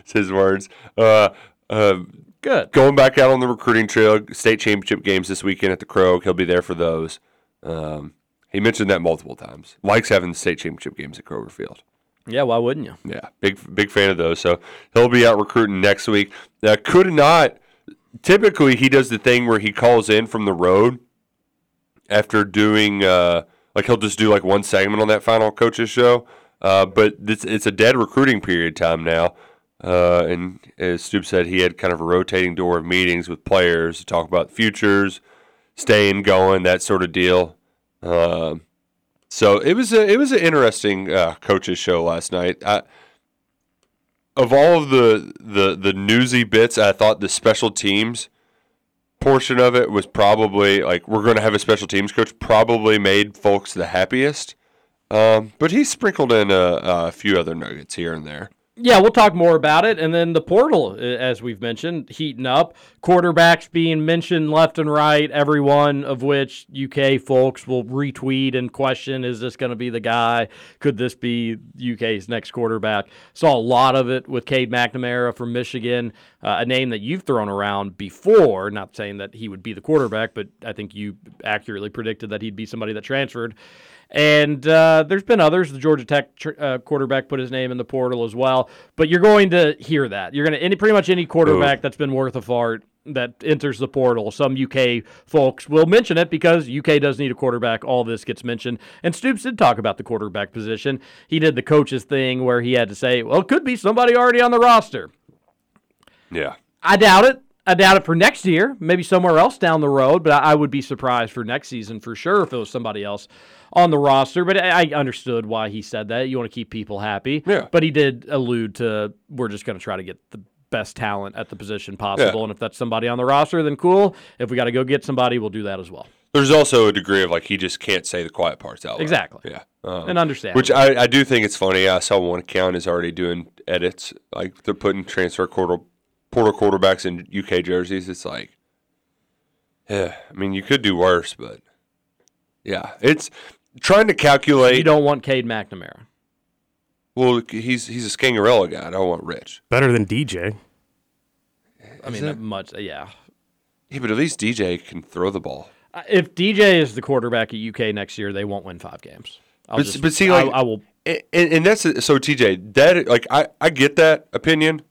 it's his words. Uh, uh, Good. Going back out on the recruiting trail, state championship games this weekend at the Crow. He'll be there for those. Um, he mentioned that multiple times. Likes having the state championship games at Kroger Field. Yeah, why wouldn't you? Yeah, big big fan of those. So he'll be out recruiting next week. Uh, could not. Typically, he does the thing where he calls in from the road after doing uh, like he'll just do like one segment on that final coaches show. Uh, but it's it's a dead recruiting period time now. Uh, and as Stoop said, he had kind of a rotating door of meetings with players to talk about futures, staying going, that sort of deal. Um, so it was a it was an interesting uh, coaches show last night. I, of all of the, the the newsy bits, I thought the special teams portion of it was probably like we're going to have a special teams coach. Probably made folks the happiest. Um, but he sprinkled in a, a few other nuggets here and there. Yeah, we'll talk more about it. And then the portal, uh, as we've mentioned, heating up. Quarterbacks being mentioned left and right, every one of which UK folks will retweet and question is this going to be the guy? Could this be UK's next quarterback? Saw a lot of it with Cade McNamara from Michigan, uh, a name that you've thrown around before. Not saying that he would be the quarterback, but I think you accurately predicted that he'd be somebody that transferred. And uh, there's been others. The Georgia Tech tr- uh, quarterback put his name in the portal as well. But you're going to hear that. You're going to any pretty much any quarterback that's been worth a fart that enters the portal. Some UK folks will mention it because UK does need a quarterback. All this gets mentioned. And Stoops did talk about the quarterback position. He did the coaches thing where he had to say, "Well, it could be somebody already on the roster." Yeah. I doubt it. I doubt it for next year, maybe somewhere else down the road, but I, I would be surprised for next season for sure if it was somebody else on the roster. But I, I understood why he said that. You want to keep people happy. Yeah. But he did allude to we're just going to try to get the best talent at the position possible. And if that's somebody on the roster, then cool. If we got to go get somebody, we'll do that as well. There's also a degree of like he just can't say the quiet parts out loud. Exactly. Yeah. Um, And understand. Which I, I do think it's funny. I saw one account is already doing edits. Like they're putting transfer portal, portal quarterbacks in UK jerseys. It's like, yeah, I mean, you could do worse, but yeah, it's trying to calculate. You don't want Cade McNamara. well, he's he's a Scangarello guy. I don't want Rich. Better than DJ. I mean, that much, yeah. Yeah, but at least DJ can throw the ball. Uh, If DJ is the quarterback at UK next year, they won't win five games. I'll But, just- but see, I- I, will. and, and that's so TJ. That like I I get that opinion,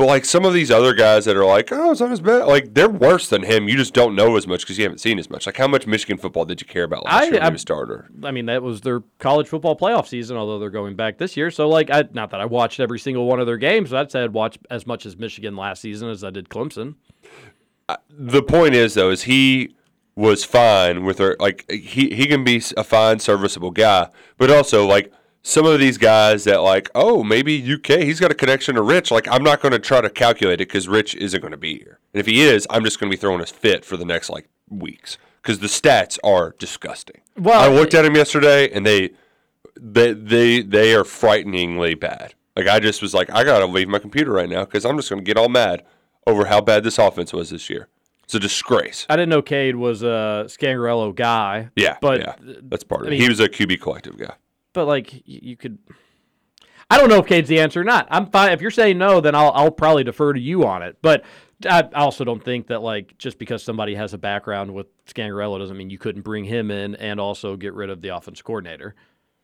but like some of these other guys that are like, oh, it's not as bad. Like they're worse than him. You just don't know as much because you haven't seen as much. Like how much Michigan football did you care about last I- year when I- he was starter? I mean, that was their college football playoff season, although they're going back this year. So, like, I, not that I watched every single one of their games, but I'd say I'd watch as much as Michigan last season as I did Clemson. The point is though, is he was fine with her. Like he he can be a fine, serviceable guy, but also like. Some of these guys that like, oh, maybe UK, he's got a connection to Rich. Like, I'm not going to try to calculate it because Rich isn't going to be here. And if he is, I'm just going to be throwing his fit for the next like weeks because the stats are disgusting. Well, I looked at him yesterday, and they they they they are frighteningly bad. Like I just was like, I gotta leave my computer right now because I'm just gonna get all mad over how bad this offense was this year. It's a disgrace. I didn't know Cade was a Scangarello guy. Yeah, but yeah, that's part of I it. mean- he was a QB collective guy. But like you could. I don't know if Cade's the answer or not. I'm fine if you're saying no, then I'll I'll probably defer to you on it. But I also don't think that like just because somebody has a background with Scangarello doesn't mean you couldn't bring him in and also get rid of the offense coordinator.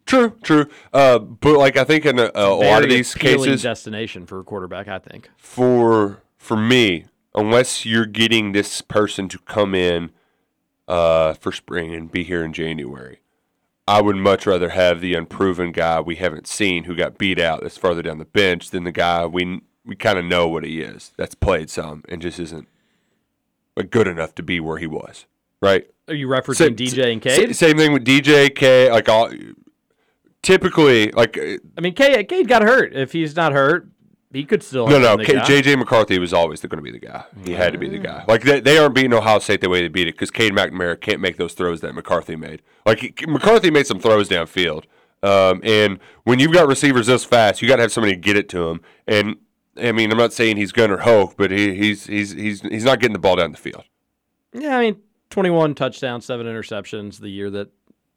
True, true. Uh, but like I think in a, a lot of these cases, destination for a quarterback. I think. for for me, unless you're getting this person to come in uh, for spring and be here in January, I would much rather have the unproven guy we haven't seen who got beat out that's farther down the bench than the guy we we kind of know what he is that's played some and just isn't like, good enough to be where he was. Right. Are you referencing DJ and Cade? Same thing with DJ K. Like all, typically, like uh, I mean, Cade, Cade got hurt. If he's not hurt, he could still. No, no. been K- JJ McCarthy was always going to be the guy. He had to be the guy. Like they, they aren't beating Ohio State the way they beat it because Cade McNamara can't make those throws that McCarthy made. Like he, McCarthy made some throws downfield, um, and when you've got receivers this fast, you got to have somebody to get it to him. And I mean, I'm not saying he's Gunnar Hoak, but he, he's he's he's he's not getting the ball down the field. Yeah, I mean, 21 touchdowns, seven interceptions the year that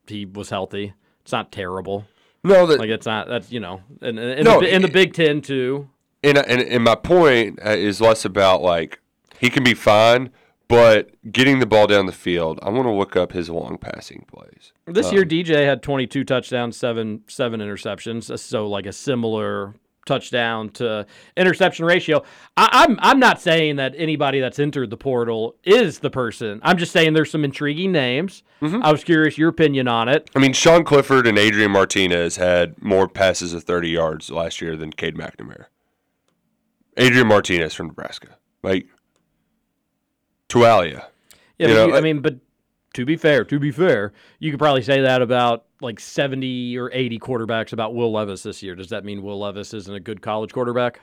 he was healthy. It's not terrible. No, that Like it's not. That's you know, in, in, No, the, in the Big Ten too. And, and and my point uh, is less about like he can be fine, but getting the ball down the field. I want to look up his long passing plays. This Um, year, DJ had 22 touchdowns, seven seven interceptions. uh, So like a similar touchdown to interception ratio. I, I'm I'm not saying that anybody that's entered the portal is the person. I'm just saying there's some intriguing names. Mm-hmm. I was curious your opinion on it. I mean, Sean Clifford and Adrian Martinez had more passes of 30 yards last year than Cade McNamara. Adrian Martinez from Nebraska. Like, Tualia. Yeah, You know, you- I mean, but to be fair, to be fair, you could probably say that about like 70 or 80 quarterbacks about Will Levis this year. Does that mean Will Levis isn't a good college quarterback?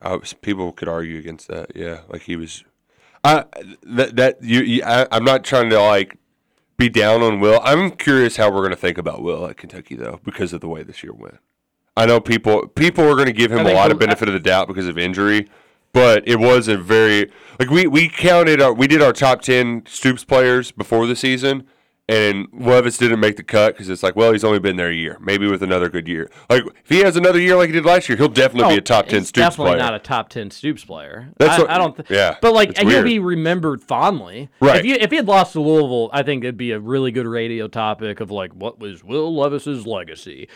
I was, people could argue against that. Yeah, like he was. I that that you. you I, I'm not trying to like be down on Will. I'm curious how we're going to think about Will at Kentucky though, because of the way this year went. I know people people are going to give him a lot of uh benefit of the doubt because of injury, but it was a very like we we counted our we did our top ten Stoops players before the season. And Levis didn't make the cut because it's like, well, he's only been there a year. Maybe with another good year, like if he has another year like he did last year, he'll definitely be a oh, top ten Stoops definitely player. not a top 10 Stoops player. That's I, what- I don't. Th- yeah, but like he'll be remembered fondly. Right. If you if he had lost to Louisville, I think it'd be a really good radio topic of like what was Will Levis's legacy.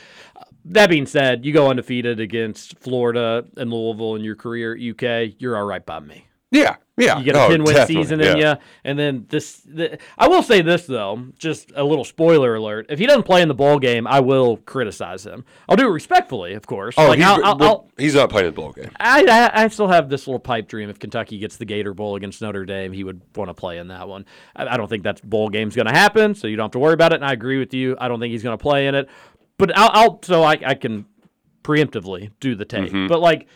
That being said, you go undefeated against Florida and Louisville in your career at UK, you're all right by me. Yeah, yeah. You get a Oh, 10 win definitely, season in yeah. you. And then this, the, I will say this, though, just a little spoiler alert. If he doesn't play in the ball game, I will criticize him. I'll do it respectfully, of course. Oh, like, he's, I'll, I'll, I'll, he's not playing the ball game. I, I, I still have this little pipe dream. If Kentucky gets the Gator Bowl against Notre Dame, he would want to play in that one. I, I don't think that bowl game's going to happen, so you don't have to worry about it. And I agree with you. I don't think he's going to play in it. But I'll, I'll so I, I can preemptively do the tape. Mhm. But like,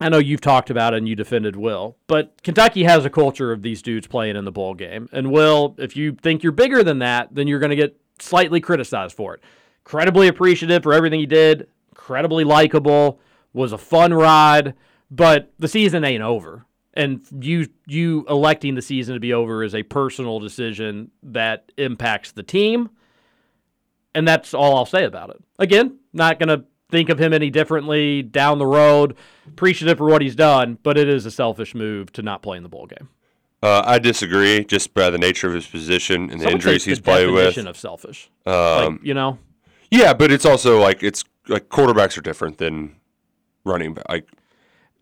I know you've talked about it and you defended Will, but Kentucky has a culture of these dudes playing in the bowl game. And Will, if you think you're bigger than that, then you're going to get slightly criticized for it. Incredibly appreciative for everything he did, incredibly likable, was a fun ride, but the season ain't over. And you you electing the season to be over is a personal decision that impacts the team. And that's all I'll say about it. Again, not going to think of him any differently down the road. Appreciative for what he's done, but it is a selfish move to not play in the bowl game. Uh, I disagree, just by the nature of his position and the injuries he's played with. definition of selfish. Um, like, you know, yeah, but it's also like it's like quarterbacks are different than running back. Like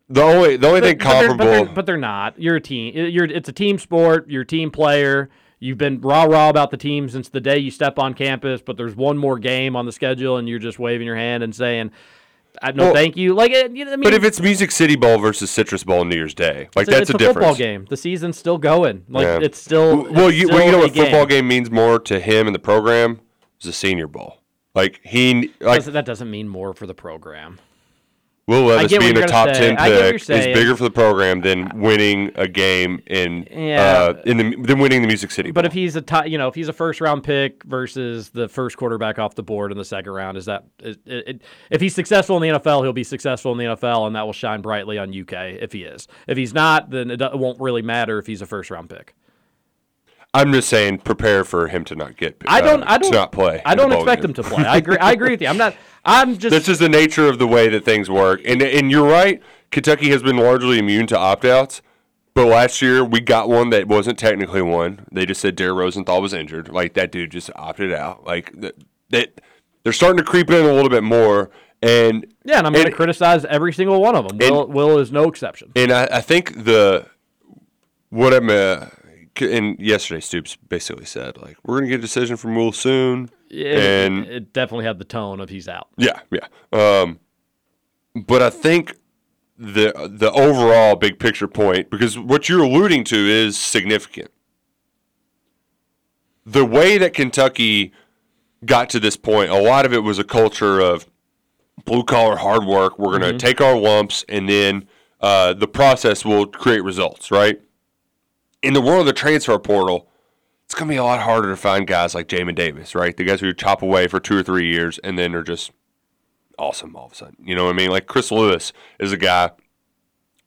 the only the only thing But- but they're- comparable. but they're, but they're not. You're a team. You're it's a team sport. You're a team player. You've been rah rah about the team since the day you step on campus. But there's one more game on the schedule, and you're just waving your hand and saying, I, "No, Well, thank you." Like, you know, I mean, but if it's Music City Bowl versus Citrus Bowl on New Year's Day, like it's a, that's it's a, a, difference. football game. The season's still going. Like Yeah. it's still. well, it's you still well, you know a what football game means more to him and the program is the Senior Bowl. Like he like Doesn't- that doesn't mean more for the program. Will Levis being a top say. ten I get what you're pick is bigger for the program than winning a game in Yeah. uh, in the than winning the Music City. But if he's a top, you know, if he's a first round pick versus the first quarterback off the board in the second round, is that it, it, if he's successful in the NFL, he'll be successful in the NFL, and that will shine brightly on UK if he is. If he's not, then it, it won't really matter if he's a first round pick. I'm just saying, prepare for him to not get. I don't. uh, I don't. not play. I don't expect game. him to play. I agree. I agree with you. I'm not. I'm just. This is the nature of the way that things work, and and you're right. Kentucky has been largely immune to opt outs. But last year we got one that wasn't technically one. They just said Dare Rosenthal was injured. Like that dude just opted out. Like that, that they're starting to creep in a little bit more. And yeah, and I'm going to criticize every single one of them. Will, Will is no exception. And I, I think the what I'm uh, and yesterday Stoops basically said like we're gonna get a decision from Will soon. It, and it definitely had the tone of he's out. yeah, yeah. Um, but I think the the overall big picture point because what you're alluding to is significant. The way that Kentucky got to this point, a lot of it was a culture of blue collar hard work. We're going to Mhm. take our lumps, and then uh, the process will create results. Right? In the world of the transfer portal, it's going to be a lot harder to find guys like Jamin Davis. Right? The guys who chop away for two or three years and then are just awesome all of a sudden. You know what I mean? Like Chris Lewis is a guy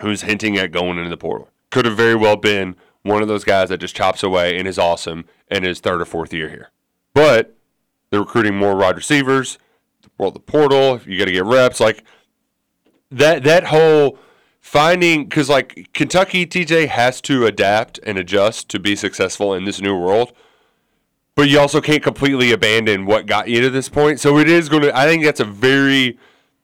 who's hinting at going into the portal. Could have very well been one of those guys that just chops away and is awesome in his third or fourth year here. But they're recruiting more wide receivers. Well, the portal, you got to get reps. Like that, that whole finding, because like Kentucky, TJ has to adapt and adjust to be successful in this new world. But you also can't completely abandon what got you to this point. So it is going to, I think that's a very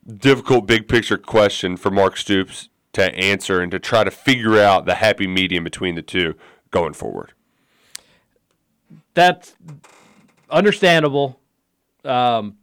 difficult big picture question for Mark Stoops to answer and to try to figure out the happy medium between the two going forward. That's understandable. Um,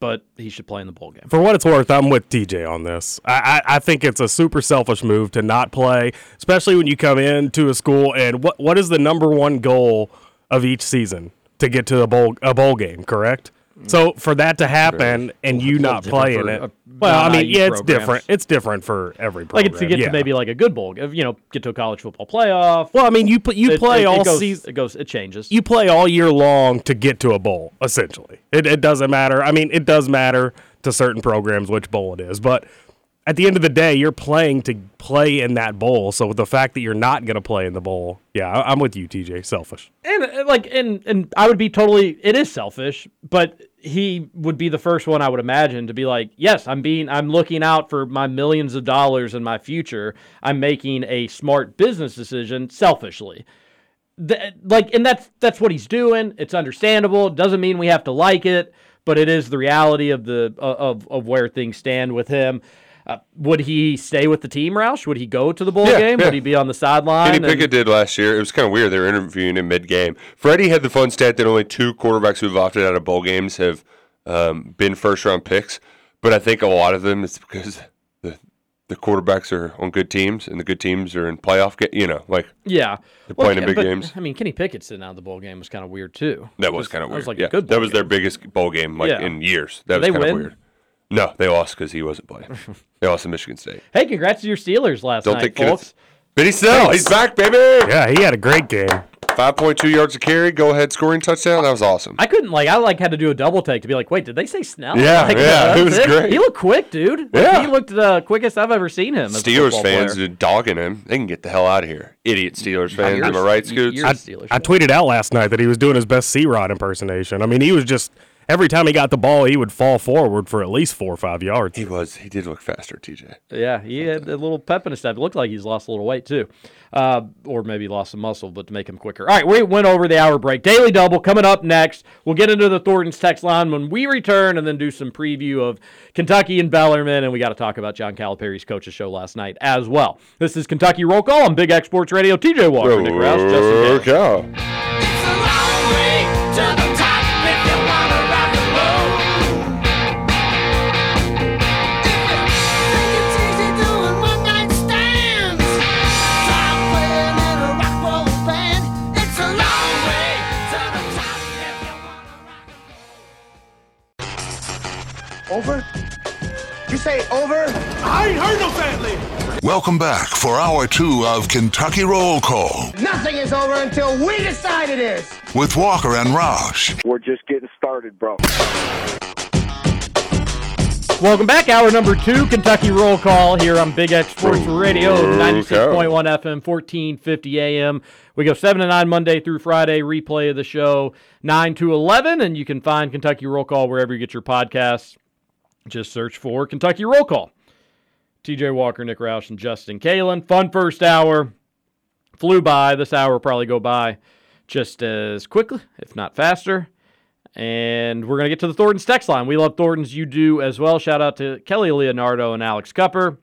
but he should play in the bowl game. For what it's worth, I'm with TJ on this. I, I, I think it's a super selfish move to not play, especially when you come into a school and what what is the number one goal of each season to get to a bowl a bowl game, correct? So for that to happen and you It's a little not playing it, a well, I mean, non-IU yeah, it's different. It's different for every program. Like program. it's to get yeah. to maybe like a good bowl, you know, get to a college football playoff. Well, I mean, you pl- you It- play it- it all goes- season. It goes. It changes. you play all year long to get to a bowl, essentially. It, it doesn't matter. I mean, it does matter to certain programs which bowl it is, but at the end of the day, you're playing to play in that bowl. So with the fact that you're not going to play in the bowl, yeah, I, I'm with you, TJ. Selfish. And uh, like, and and I would be totally. It is selfish, but he would be the first one I would imagine to be like, yes, I'm being, I'm looking out for my millions of dollars in my future. I'm making a smart business decision selfishly. Like, and that's that's what he's doing. It's understandable. It doesn't mean we have to like it, but it is the reality of the of of where things stand with him. Uh, would he stay with the team, Roush? Would he go to the bowl Yeah, game? yeah. Would he be on the sideline? Kenny and- Pickett did last year. It was kind of weird. They were interviewing him mid game. Freddie had the fun stat that only two quarterbacks who've opted out of bowl games have um, been first round picks. But I think a lot of them it's because the the quarterbacks are on good teams and the good teams are in playoff. Ga- you know, like Yeah, they're Well, playing in big but, games. I mean, Kenny Pickett sitting out of the bowl game was kind of weird too. That was kind of weird. was like yeah, that was their biggest bowl game like Yeah. in years. That Did was kind of weird. No, they lost because he wasn't playing. they lost to Michigan State. Hey, congrats to your Steelers last Don't night, think Kenneth- folks. Benny Snell, he's back, baby. Yeah, he had a great game. Five point two yards of carry, go ahead scoring touchdown. That was awesome. I couldn't like I like had to do a double take to be like, wait, did they say Snell? Yeah, Like, yeah, it was great. He looked quick, dude. Like, Yeah. he looked the quickest I've ever seen him. as a Steelers fans are dogging him. They can get the hell out of here. Idiot Steelers fans. you're- Am I right, Scoots? you're- I, I tweeted out last night that he was doing his best C Rod impersonation. I mean, he was just every time he got the ball, he would fall forward for at least four or five yards. He was. He did look faster, TJ. Yeah, he had a little pep in his step. It looked like he's lost a little weight too, uh, or maybe lost some muscle, but to make him quicker. All right, we went over the hour break. Daily double coming up next. We'll get into the Thornton's text line when we return, and then do some preview of Kentucky and Bellarmine, and we got to talk about John Calipari's coaches show last night as well. This is Kentucky Roll Call on Big X Sports Radio. TJ Walker, Nick Roush, Justin Gale. Over? You're say over? I ain't heard no family. Welcome back for hour two of Kentucky Roll Call Nothing is over until we decide it is. with Walker and Roush. We're just getting started, bro. Welcome back, hour number two, Kentucky Roll Call here on Big X Sports Radio, 96.1 FM, 1450 AM. We go 7 to 9 Monday through Friday, replay of the show 9 to 11, and you can find Kentucky Roll Call wherever you get your podcasts. Just search for Kentucky Roll Call. TJ Walker, Nick Roush, and Justin Kalen. Fun first hour. Flew by. This hour will probably go by just as quickly, if not faster. And we're going to get to the Thornton's text line. We love Thornton's. You do as well. Shout out to Kelly Leonardo and Alex Cupper.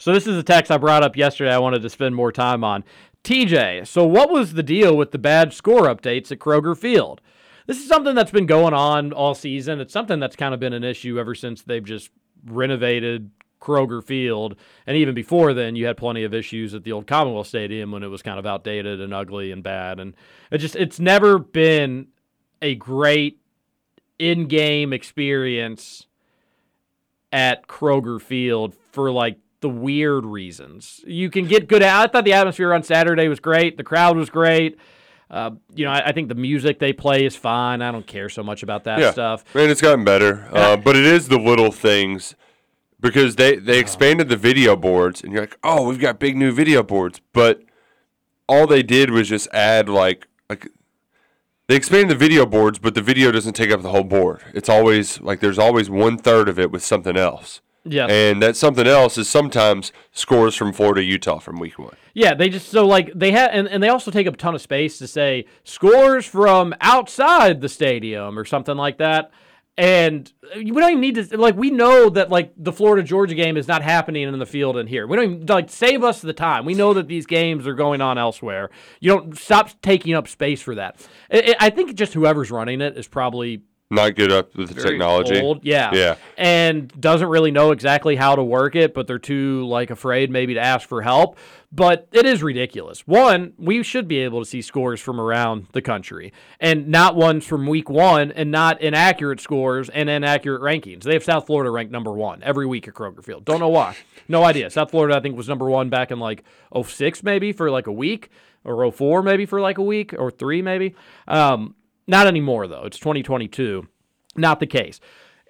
So, this is a text I brought up yesterday I wanted to spend more time on. TJ, so what was the deal with the bad score updates at Kroger Field? This is something that's been going on all season. It's something that's kind of been an issue ever since they've just renovated Kroger Field. And even before then, you had plenty of issues at the old Commonwealth Stadium when it was kind of outdated and ugly and bad. And it just, it's never been a great in game experience at Kroger Field for like the weird reasons. You can get good. I thought the atmosphere on Saturday was great. The crowd was great. Uh, you know, I, I, think the music they play is fine. I don't care so much about that yeah. stuff. Man, it's gotten better. Uh, but it is the little things because they, they expanded the video boards, and you're like, oh, we've got big new video boards. But all they did was just add like like they expanded the video boards, but the video doesn't take up the whole board. It's always like there's always one third of it with something else. Yeah. And that's something else is sometimes scores from Florida Utah from week one. Yeah, they just so like they have and, and they also take up a ton of space to say scores from outside the stadium or something like that. And we don't even need to like we know that like the Florida Georgia game is not happening in the field in here. We don't even like save us the time. We know that these games are going on elsewhere. You don't stop taking up space for that. I, I think just whoever's running it is probably not good up with the technology. old, yeah, Yeah. and doesn't really know exactly how to work it, but they're too like afraid maybe to ask for help. But it is ridiculous. One, we should be able to see scores from around the country, and not ones from week one, and not inaccurate scores and inaccurate rankings. They have South Florida ranked number one every week at Kroger Field. Don't know why. No idea. South Florida, I think, was number one back in like 06 maybe for like a week, or 04 maybe for like a week, or three maybe. Um, not anymore though. It's 2022. Not the case.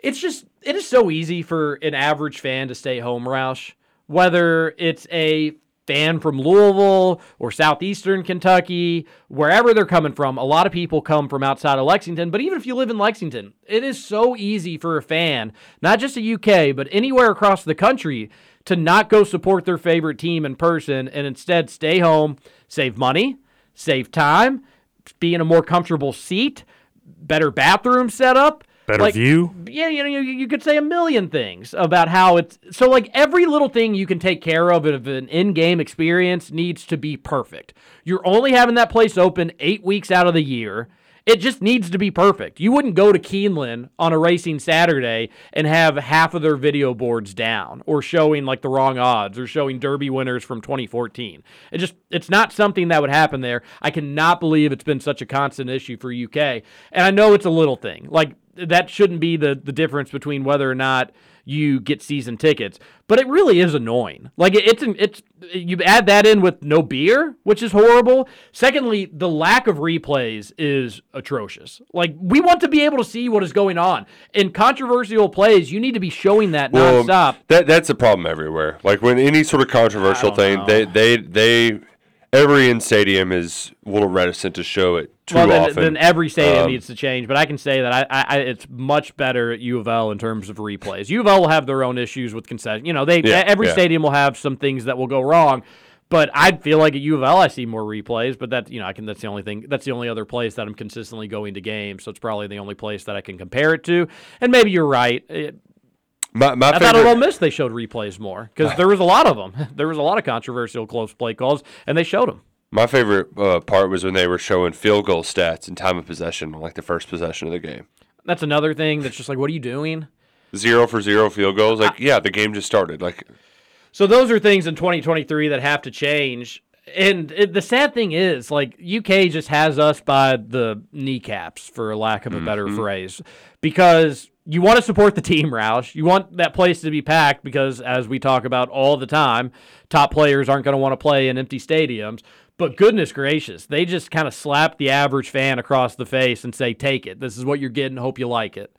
It's just it is so easy for an average fan to stay home, Roush. Whether it's a fan from Louisville or southeastern Kentucky, wherever they're coming from, a lot of people come from outside of Lexington. But even if you live in Lexington, it is so easy for a fan, not just a UK, but anywhere across the country, to not go support their favorite team in person and instead stay home, save money, save time, be in a more comfortable seat, better bathroom setup. Better Like, view. Yeah, you know, you, you could say a million things about how it's so like every little thing you can take care of of an in-game experience needs to be perfect. You're only having that place open 8 weeks out of the year. It just needs to be perfect. You wouldn't go to Keeneland on a racing Saturday and have half of their video boards down or showing like the wrong odds or showing derby winners from 2014. It just it's not something that would happen there. I cannot believe it's been such a constant issue for UK. And I know it's a little thing. Like that shouldn't be the the difference between whether or not you get season tickets, but it really is annoying. Like it, it's it's you add that in with no beer, which is horrible. Secondly, the lack of replays is atrocious. Like we want to be able to see what is going on in controversial plays. You need to be showing that Well, nonstop. that that's a problem everywhere. Like when any sort of controversial thing, they they they every in stadium is a little reticent to show it too well, then, often. then every stadium Um, needs to change. But I can say that I, I, I, it's much better at U of L in terms of replays. U of L will have their own issues with concession. You know, they Yeah, every yeah. stadium will have some things that will go wrong. But I feel like at U of L I see more replays. But that you know, I can. That's the only thing. That's the only other place that I'm consistently going to games. So it's probably the only place that I can compare it to. And maybe you're right. It- My, my I thought at favorite- Ole Miss they showed replays more because there was a lot of them. There was a lot of controversial close play calls, and they showed them. My favorite uh, part was when they were showing field goal stats and time of possession, like the first possession of the game. That's another thing that's just like, what are you doing? Zero for zero field goals. Like, yeah, the game just started. Like, So those are things in 2023 that have to change. And it, the sad thing is, like UK just has us by the kneecaps, for lack of a better Mhm. phrase, because you want to support the team, Roush. You want that place to be packed because, as we talk about all the time, top players aren't going to want to play in empty stadiums. But goodness gracious, they just kind of slap the average fan across the face and say, "Take it. This is what you're getting. Hope you like it."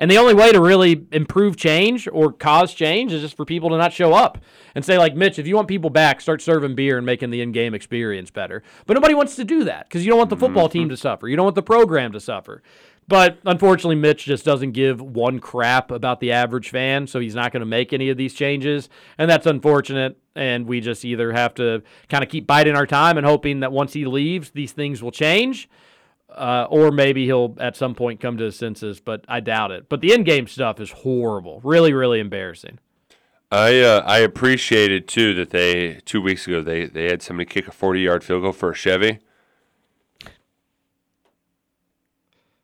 And the only way to really improve change or cause change is just for people to not show up and say, like, Mitch, if you want people back, start serving beer and making the in game experience better. But nobody wants to do that because you don't want the football team mm-hmm. to suffer. You don't want the program to suffer. But unfortunately, Mitch just doesn't give one crap about the average fan, so he's not going to make any of these changes. And that's unfortunate. And we just either have to kind of keep biding our time and hoping that once he leaves, these things will change uh, or maybe he'll at some point come to his senses, but I doubt it. But the in game stuff is horrible, really, really embarrassing. I uh, I appreciated too that they two weeks ago they they had somebody kick a forty yard field goal for a Chevy.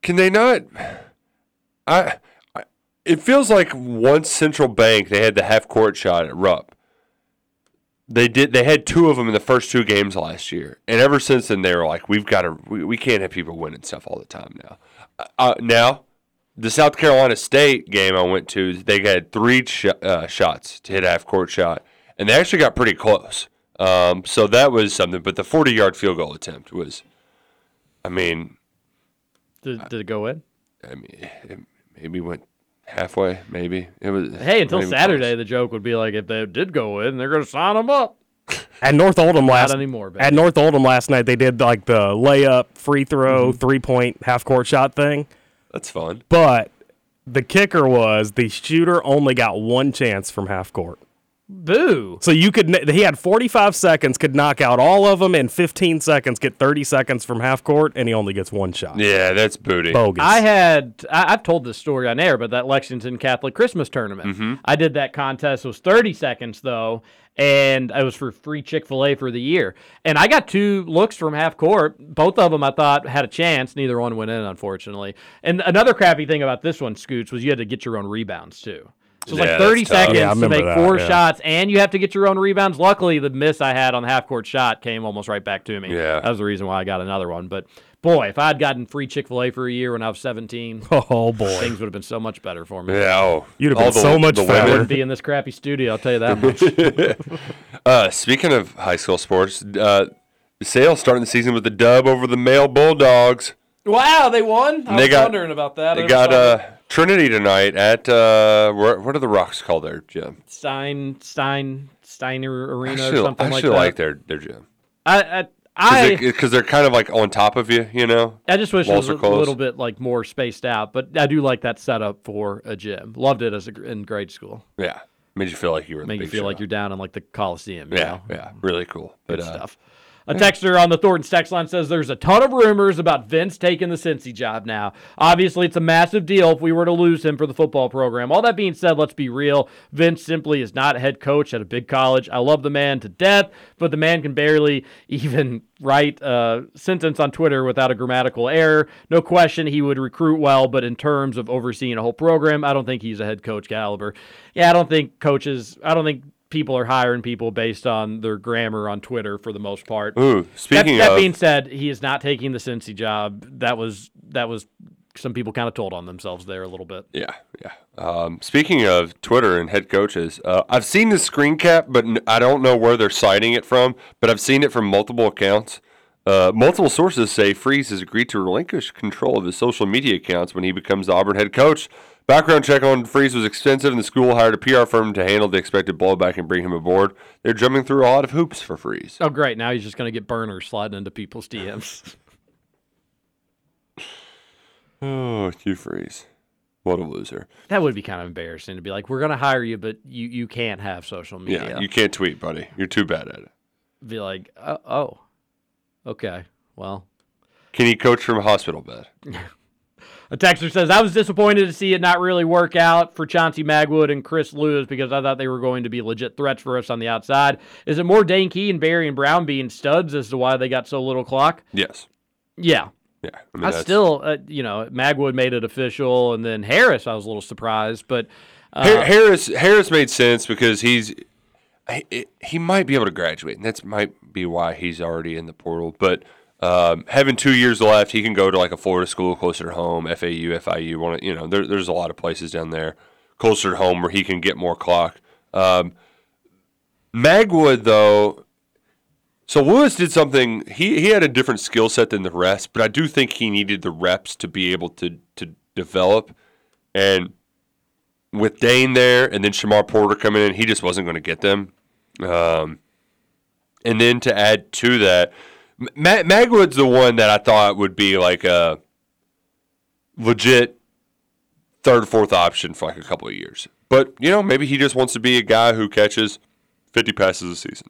Can they not? I, I it feels like once Central Bank they had the half court shot at Rupp. They did. They had two of them in the first two games last year, and ever since then they were like, "We've got to. We, we can't have people winning stuff all the time now." Uh, now, the South Carolina State game I went to, they had three sh- uh, shots to hit a half court shot, and they actually got pretty close. Um, so that was something. But the forty yard field goal attempt was, I mean, Did, did it go in? I mean, it maybe went halfway. Maybe it was. Hey, until maybe Saturday, the joke would be like, if they did go in, they're going to sign them up. At North Oldham last Not anymore, baby. at North Oldham last night, they did like the layup, free throw, mm-hmm. three point half court shot thing. That's fun. But the kicker was the shooter only got one chance from half court. Boo. So you could he had 45 seconds, could knock out all of them in 15 seconds, get 30 seconds from half court, and he only gets one shot. Yeah, that's booty. Bogus. I had I, I've told this story on air, but that Lexington Catholic Christmas tournament. Mm-hmm. I did that contest. It was 30 seconds though, and it was for free Chick Fil A for the year. And I got two looks from half court. Both of them I thought had a chance. Neither one went in, unfortunately. And another crappy thing about this one, Scoots, was you had to get your own rebounds too. So it's Yeah, like 30 seconds Yeah, to make that, four yeah. shots, and you have to get your own rebounds. Luckily, the miss I had on the half court shot came almost right back to me. Yeah. That was the reason why I got another one. But boy, if I'd gotten free Chick fil A for a year when I was 17, Oh boy. things would have been so much better for me. Yeah. Oh, You'd have all been so much the I wouldn't be in this crappy studio, I'll tell you that much. Uh, speaking of high school sports, uh, Sale starting the season with a dub over the male Bulldogs. wow, they won? I They was got- wondering about that. They got saw uh, it. Trinity tonight at uh, where, what are the rocks called there, Jim? Stein, Stein, Steiner Arena actually, or something I like actually like their their gym I, I, I, because they're kind of like on top of you, you know. I just wish it was a little bit like more spaced out, but I do like that setup for a gym. Loved it as a, in grade school. Yeah, made you feel like you were. in the Make you feel show. like you're down in like the Coliseum. you Yeah, know? yeah, really cool. Good But uh, stuff. A texter on the Thornton's text line says there's a ton of rumors about Vince taking the Cincy job now. Obviously, it's a massive deal if we were to lose him for the football program. All that being said, let's be real. Vince simply is not head coach at a big college. I love the man to death, but the man can barely even write a sentence on Twitter without a grammatical error. No question he would recruit well, but in terms of overseeing a whole program, I don't think he's a head coach caliber. Yeah, I don't think coaches, I don't think people are hiring people based on their grammar on Twitter for the most part. Ooh, That, speaking that of, being said, he is not taking the Cincy job. That was that was some people kind of told on themselves there a little bit. yeah, yeah. Um, speaking of Twitter and head coaches, uh, I've seen the screen cap, but I don't know where they're citing it from. But I've seen it from multiple accounts. Uh, multiple sources say Freeze has agreed to relinquish control of his social media accounts when he becomes the Auburn head coach. Background check on Freeze was extensive, and the school hired a PR firm to handle the expected blowback and bring him aboard. They're jumping through a lot of hoops for Freeze. Oh, great! Now he's just going to get burners sliding into people's DMs. Oh, you Freeze. What a loser. that would be kind of embarrassing to be like, "We're going to hire you, but you you can't have social media." Yeah, you can't tweet, buddy. You're too bad at it. be like, oh, "Oh, okay, well." Can he coach from a hospital bed? A texter says, I was disappointed to see it not really work out for Chauncey Magwood and Chris Lewis because I thought they were going to be legit threats for us on the outside. Is it more Dane Key and Barion Brown being studs as to why they got so little clock? Yes. Yeah. Yeah. I I, mean, that's- still, uh, you know, Magwood made it official, and then Harris, I was a little surprised, but uh, Harris Harris made sense because he's I- it, he might be able to graduate, and that's might be why he's already in the portal. But um, having two years left, he can go to like a Florida school closer to home, FAU, FIU. One, you know, there, there's a lot of places down there closer to home where he can get more clock. Um, Magwood, though, so Lewis did something. He he had a different skill set than the rest, but I do think he needed the reps to be able to to develop. And with Dane there, and then Shamar Porter coming in, he just wasn't going to get them. Um, and then to add to that, M- Ma- Magwood's the one that I thought would be like a legit third, or fourth option for like a couple of years. But you know, maybe he just wants to be a guy who catches fifty passes a season.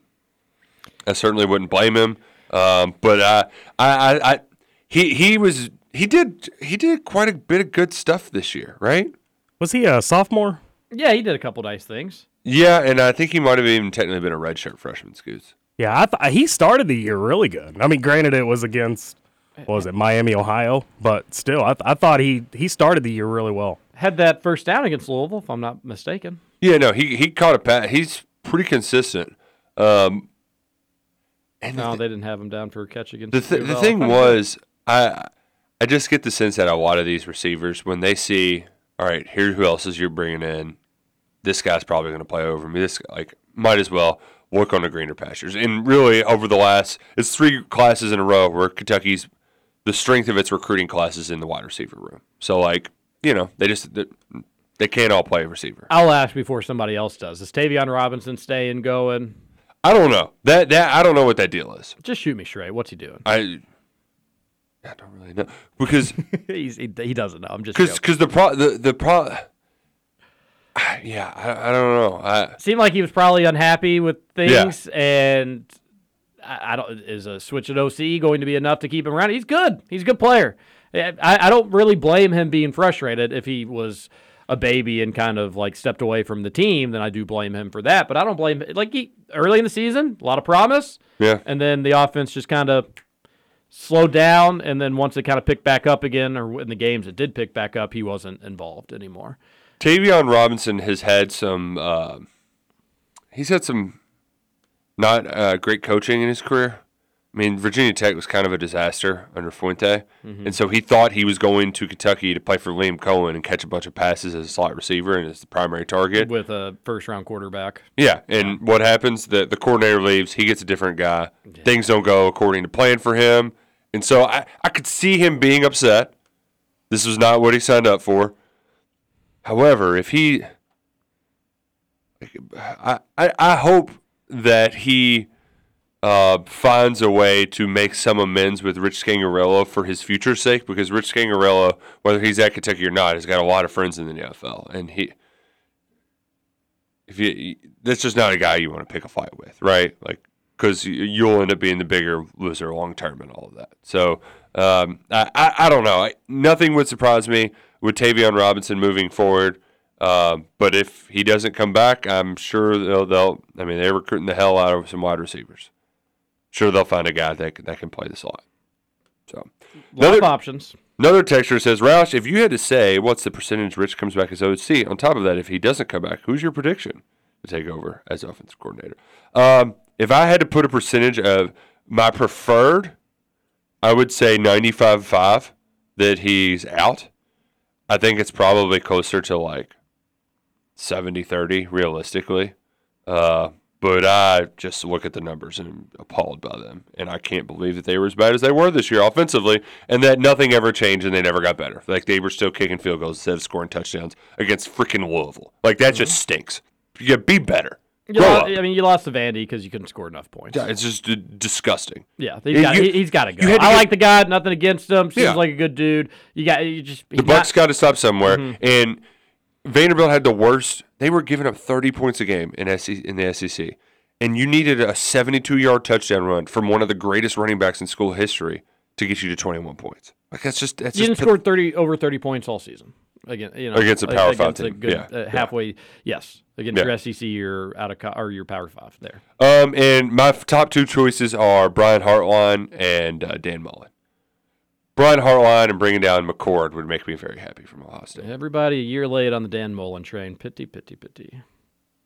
I certainly wouldn't blame him. Um, but uh, I, I, I, he, he was, he did, he did quite a bit of good stuff this year, right? Was he a sophomore? Yeah, he did a couple nice things. Yeah, and I think he might have even technically been a redshirt freshman, Scoots. Yeah, I th- he started the year really good. I mean, granted, it was against what was it, Miami, Ohio, but still, I, th- I thought he he started the year really well. Had that first down against Louisville, if I'm not mistaken. Yeah, no, he he caught a pass. He's pretty consistent. Um, no, they didn't have him down for a catch against the th- the thing was, I I just get the sense that a lot of these receivers, when they see, all right, here's who else is you're bringing in, this guy's probably going to play over me. This like might as well work on the greener pastures. And really, over the last, it's three classes in a row where Kentucky's the strength of its recruiting classes in the wide receiver room. So like, you know, they just they, they can't all play receiver. I'll ask before somebody else does. Is Tayvion Robinson staying going? I don't know that that I don't know what that deal is. Just shoot me straight. What's he doing? I I don't really know because He's, he, he doesn't know. I'm just because because the pro the the pro yeah I, I don't know I seemed like he was probably unhappy with things, and I, I don't. Is a switch at OC going to be enough to keep him around? He's good. He's a good player. I, I don't really blame him being frustrated if he was a baby and kind of like stepped away from the team. Then I do blame him for that. But I don't blame like he early in the season, a lot of promise. Yeah. and then the offense just kind of slowed down, and then once it kind of picked back up again, or in the games it did pick back up, he wasn't involved anymore. Tayvion Robinson has had some uh, he's had some not uh, great coaching in his career. I mean, Virginia Tech was kind of a disaster under Fuente, Mhm. and so he thought he was going to Kentucky to play for Liam Coen and catch a bunch of passes as a slot receiver and as the primary target. with a first round quarterback. Yeah, and what happens? The the coordinator leaves. He gets a different guy. Things don't go according to plan for him, and so I I could see him being upset. This was not what he signed up for. However, if he, I I, I hope that he uh, finds a way to make some amends with Rich Scangarello for his future's sake, because Rich Scangarello, whether he's at Kentucky or not, has got a lot of friends in the NFL, and he if you that's just not a guy you want to pick a fight with, right? Like because you'll end up being the bigger loser long term and all of that. So um, I, I I don't know. I, nothing would surprise me with Tayvion Robinson moving forward. Um, but if he doesn't come back, I'm sure they'll they'll. I mean, they're recruiting the hell out of some wide receivers. Sure, they'll find a guy that can- that can play the slot. So of options. Another texture says, Roush, if you had to say what's the percentage Rich comes back as OC, on top of that, if he doesn't come back, who's your prediction to take over as offensive coordinator? Um, if I had to put a percentage of my preferred, I would say 95 5 that he's out. I think it's probably closer to like 70 30 realistically. Uh, but I just look at the numbers and I'm appalled by them. And I can't believe that they were as bad as they were this year offensively and that nothing ever changed and they never got better. Like they were still kicking field goals instead of scoring touchdowns against freaking Louisville. Like that just stinks. Yeah, be better. You Grow lost, up. I mean, you lost to Vandy because you couldn't score enough points. Yeah, it's just uh, disgusting. Yeah, he's You- got, you- he, has got to you go. had to I get- like the guy. Nothing against him. Seems Yeah. like a good dude. You got you just The he's Bucks got to stop somewhere, Mhm. and Vanderbilt had the worst. They were giving up 30 points a game in SEC, in the SEC, and you needed a 72-yard touchdown run from one of the greatest running backs in school history to get you to 21 points. Like that's just that's you just didn't score thirty over thirty points all season. Again, you know, Against a Power Five against a team. good, Yeah, uh, yeah. halfway. Yes, against Yeah. your SEC or out of co- or your Power Five there. Um, and my f- top two choices are Brian Hartline and uh, Dan Mullen. Brian Hartline and bringing down McCord would make me very happy from Ohio State. Everybody a year late on the Dan Mullen train. Pity, pity, pity.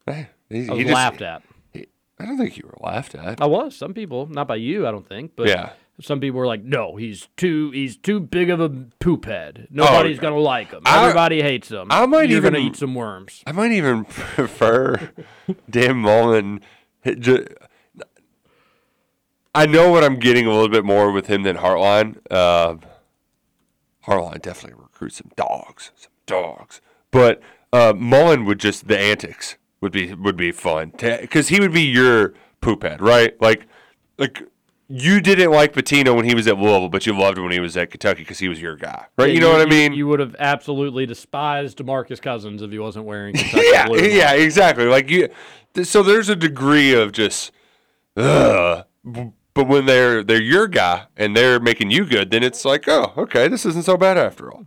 He, I was he just- laughed at. he- I don't think you were laughed at. I was. Some people, not by you, I don't think, but Yeah. Some people were like, "No, he's too he's too big of a poop head. Nobody's Oh, gonna like him. I- Everybody hates him. I might You're even eat some worms." I might even prefer Dan Mullen. I know what I'm getting a little bit more with him than Hartline. Uh, Hartline definitely recruits some dogs, some dogs. But uh, Mullen would just the antics would be would be fun because he would be your poop head, right? Like, like you didn't like Pitino when he was at Louisville, but you loved him when he was at Kentucky because he was your guy, right? Yeah, you know what I mean? You would have absolutely despised Demarcus Cousins if he wasn't wearing Kentucky yeah, blue. yeah, exactly. Like you, th- so there's a degree of just, ugh. But when they're they're your guy and they're making you good, then it's like, oh, okay, this isn't so bad after all.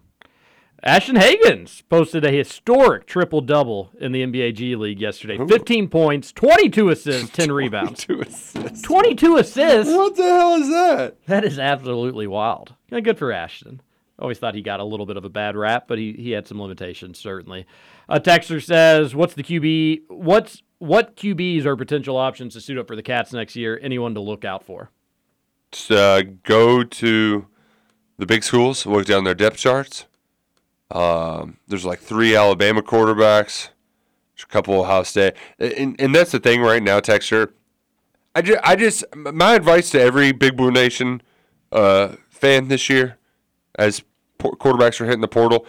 Ashton Hagans posted a historic triple double in the NBA G League yesterday. 15 points, 22 assists, 10 rebounds. 22 assists. 22 assists. What the hell is that? That is absolutely wild. Good for Ashton. Always thought he got a little bit of a bad rap, but he, he had some limitations certainly. A texter says, "What's the QB? What's what QBs are potential options to suit up for the Cats next year? Anyone to look out for?" Uh, go to the big schools, look down their depth charts. Um, there's like three Alabama quarterbacks, there's a couple Ohio State, and, and that's the thing right now, texture. I just, I just, my advice to every Big Blue Nation uh, fan this year, as por- quarterbacks are hitting the portal,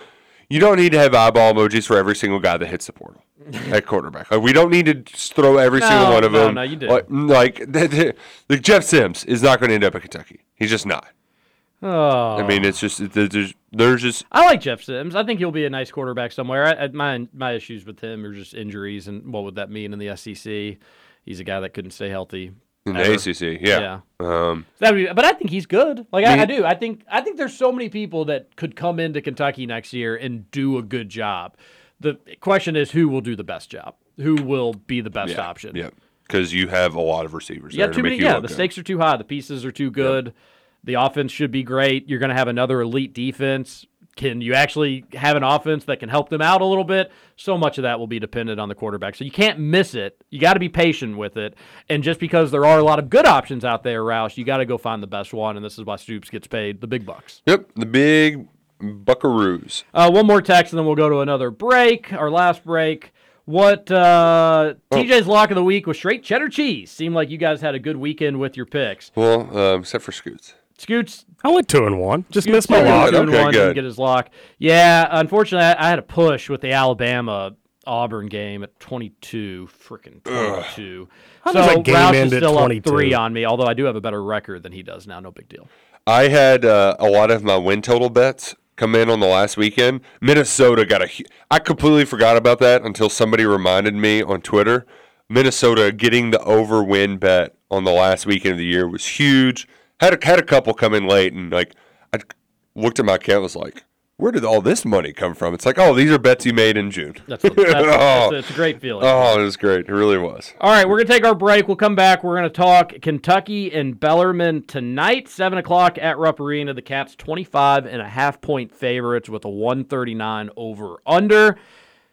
you don't need to have eyeball emojis for every single guy that hits the portal at quarterback. Like we don't need to just throw every No, single one of no, them. no, you did. Like, like, like Jeff Sims is not going to end up at Kentucky. He's just not. Oh, I mean, it's just there's there's just I like Jeff Sims. I think he'll be a nice quarterback somewhere. I, I, my my issues with him are just injuries and what would that mean in the SEC? He's a guy that couldn't stay healthy. in the ever. ACC. Yeah. Um, That would be, but I think he's good. Like I, Me- I do. I think I think there's so many people that could come into Kentucky next year and do a good job. The question is who will do the best job? Who will be the best yeah, option? Yeah. Because you have a lot of receivers. There too many. Yeah, the good. stakes are too high. The pieces are too good. The offense should be great. You're going to have another elite defense. Can you actually have an offense that can help them out a little bit? So much of that will be dependent on the quarterback. So you can't miss it. You got to be patient with it. And just because there are a lot of good options out there, Roush, you got to go find the best one. And this is why Stoops gets paid the big bucks. Yep. The big Buckaroos. Uh, one more text, and then we'll go to another break. Our last break. What uh, Oh. TJ's lock of the week was straight cheddar cheese. Seemed like you guys had a good weekend with your picks. Well, um, except for Scoots. Scoots I went two and one. Just Scoots missed my lock. two and Okay, one, didn't. Get his lock. Yeah, unfortunately, I, I had a push with the Alabama Auburn game at 22. Freaking 22. How so does game Roush is still 22? up three on me, although I do have a better record than he does now. No big deal. I had uh, a lot of my win total bets come in on the last weekend. Minnesota got a. I completely forgot about that until somebody reminded me on Twitter. Minnesota getting the over win bet on the last weekend of the year was huge. Had a, had a couple come in late, and like I looked at my account, was like, where did all this money come from? It's like, oh, these are bets you made in June. That's, that's, oh, that's, it's a great feeling. oh, it was great. It really was. All right, we're going to take our break. We'll come back. We're going to talk Kentucky and Bellarmine tonight, 7 o'clock at Rupp Arena. The Cats 25 and a half point favorites with a 139 over under.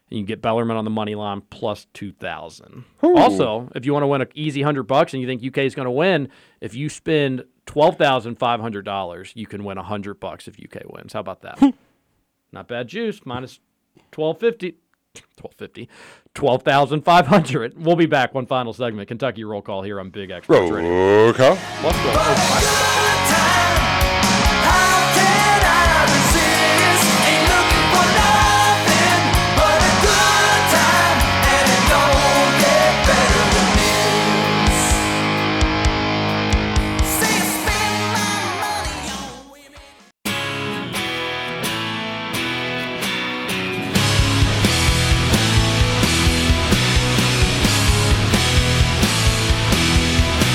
You can get Bellarmine on the money line plus 2,000. Also, if you want to win an easy 100 bucks and you think UK is going to win, if you spend $12,500, you can win 100 bucks if UK wins. How about that? Hmm. Not bad juice, minus 1250. 1250 12,500. We'll be back one final segment. Kentucky roll call here on Big X Roll call. Let's go.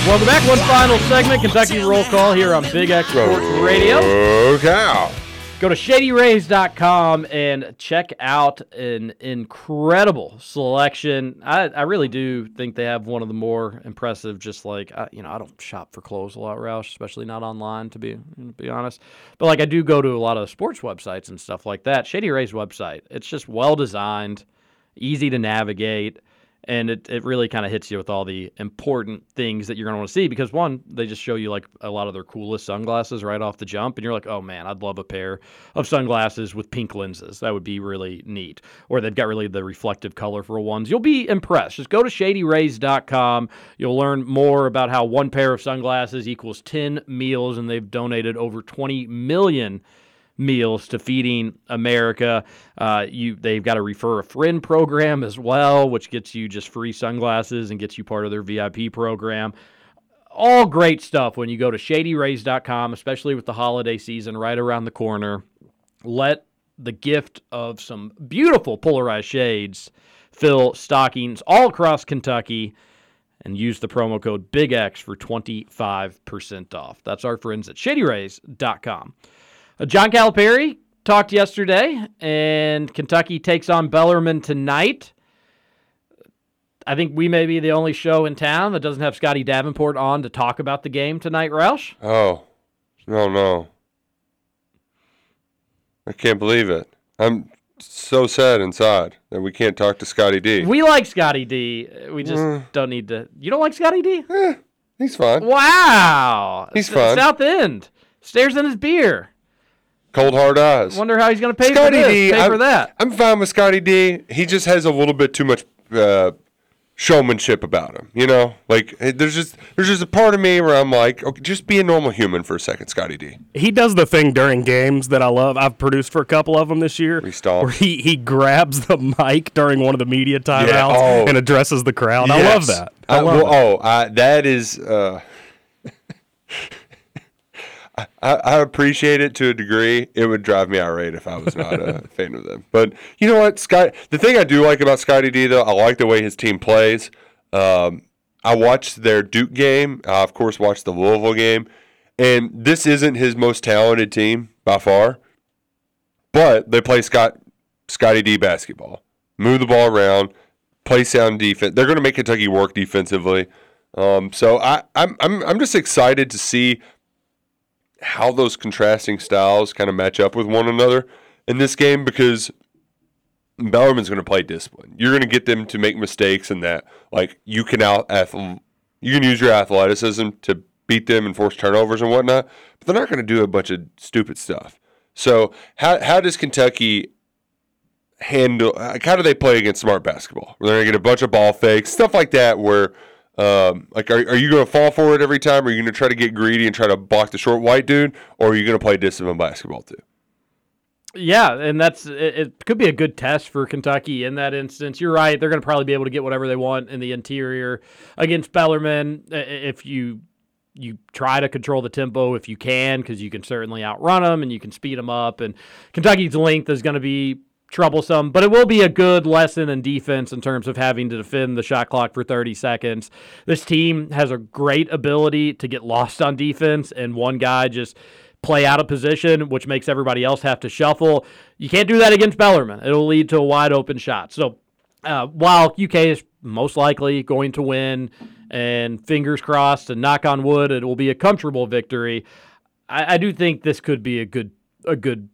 Welcome back. One final segment. Kentucky roll call here on Big X Sports Radio. Call. Go to shadyrays.com and check out an incredible selection. I, I really do think they have one of the more impressive, just like, I, you know, I don't shop for clothes a lot, Roush, especially not online, to be, to be honest. But like, I do go to a lot of sports websites and stuff like that. Shady Rays website, it's just well designed, easy to navigate. And it, it really kind of hits you with all the important things that you're going to want to see because one they just show you like a lot of their coolest sunglasses right off the jump and you're like oh man i'd love a pair of sunglasses with pink lenses. That would be really neat. Or they've got really the reflective colorful ones. You'll be impressed. Just go to shadyrays.com you'll learn more about how one pair of sunglasses equals 10 meals and they've donated over 20 million meals to feeding America. Uh, you they've got a refer a friend program as well, which gets you just free sunglasses and gets you part of their VIP program. All great stuff when you go to shadyrays.com, especially with the holiday season right around the corner. Let the gift of some beautiful polarized shades fill stockings all across Kentucky and use the promo code BIGX for 25% off. That's our friends at shadyrays.com. Uh, John Calipari talked yesterday, and Kentucky takes on Bellarmine tonight. I think we may be the only show in town that doesn't have Scotty Davenport on to talk about the game tonight, Roush. Oh, no, no. I can't believe it. I'm so sad inside that we can't talk to Scotty D. We like Scotty D. We just Mm. don't need to. You don't like Scotty D? He's fine. Wow. He's S- fine. South End. Stares in his beer. Cold hard eyes. Wonder how he's going to pay Scotty for this, D, pay I'm, for that. I'm fine with Scotty D. He just has a little bit too much uh, showmanship about him. You know, like eh, there's just there's just a part of me where I'm like, okay, just be a normal human for a second, Scotty D. He does the thing during games that I love. I've produced for a couple of them this year. Where he, he grabs the mic during one of the media timeouts oh. and addresses the crowd. I love that. I love well, Oh, I, that is. Uh, I, I appreciate it to a degree. It would drive me irate if I was not a fan of them. But you know what, Scott? The thing I do like about Scotty D, though, I like the way his team plays. Um, I watched their Duke game. I, of course, watched the Louisville game, and this isn't his most talented team by far. But they play Scott Scotty D basketball, move the ball around, play sound defense. They're going to make Kentucky work defensively. Um, so I, I'm I'm I'm just excited to see how those contrasting styles kind of match up with one another in this game because Bellarmine's going to play discipline. You're going to get them to make mistakes and that like you can out you can use your athleticism to beat them and force turnovers and whatnot, but they're not going to do a bunch of stupid stuff. So how how does Kentucky handle? Like how do they play against smart basketball? They're going to get a bunch of ball fakes, stuff like that, where um, like, are, are you going to fall for it every time? Are you going to try to get greedy and try to block the short white dude, or are you going to play disciplined basketball too? Yeah, and that's it, it could be a good test for Kentucky in that instance. You're right; they're going to probably be able to get whatever they want in the interior against Bellarmine if you you try to control the tempo if you can, because you can certainly outrun them and you can speed them up. And Kentucky's length is going to be troublesome, but it will be a good lesson in defense in terms of having to defend the shot clock for 30 seconds. This team has a great ability to get lost on defense, and one guy just play out of position, which makes everybody else have to shuffle. You can't do that against Bellarmine. It'll lead to a wide open shot. So uh, while UK is most likely going to win, and fingers crossed and knock on wood, it will be a comfortable victory. I, I do think this could be a good a good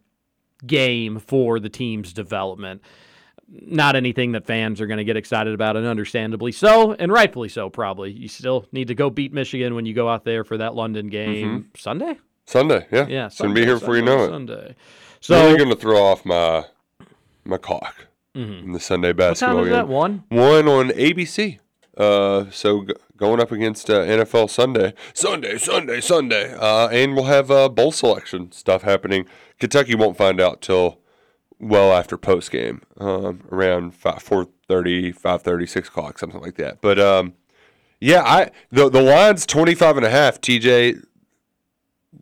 game for the team's development. Not anything that fans are going to get excited about, and understandably so, and rightfully so. Probably you still need to go beat Michigan when you go out there for that London game Sunday. Sunday, yeah, Yeah, it's going to be here before you Sunday, know it. Sunday. So you're going to throw off my my clock Mhm. in the Sunday What time basketball is game. that? One? One on ABC. Uh, so g- going up against uh, NFL Sunday, Sunday, Sunday, Sunday, uh, and we'll have uh, bowl selection stuff happening. Kentucky won't find out till well after post game, um, around five, 4.30, 5.30, 6 o'clock, something like that. But um, yeah, I the the line's 25 and a half. TJ,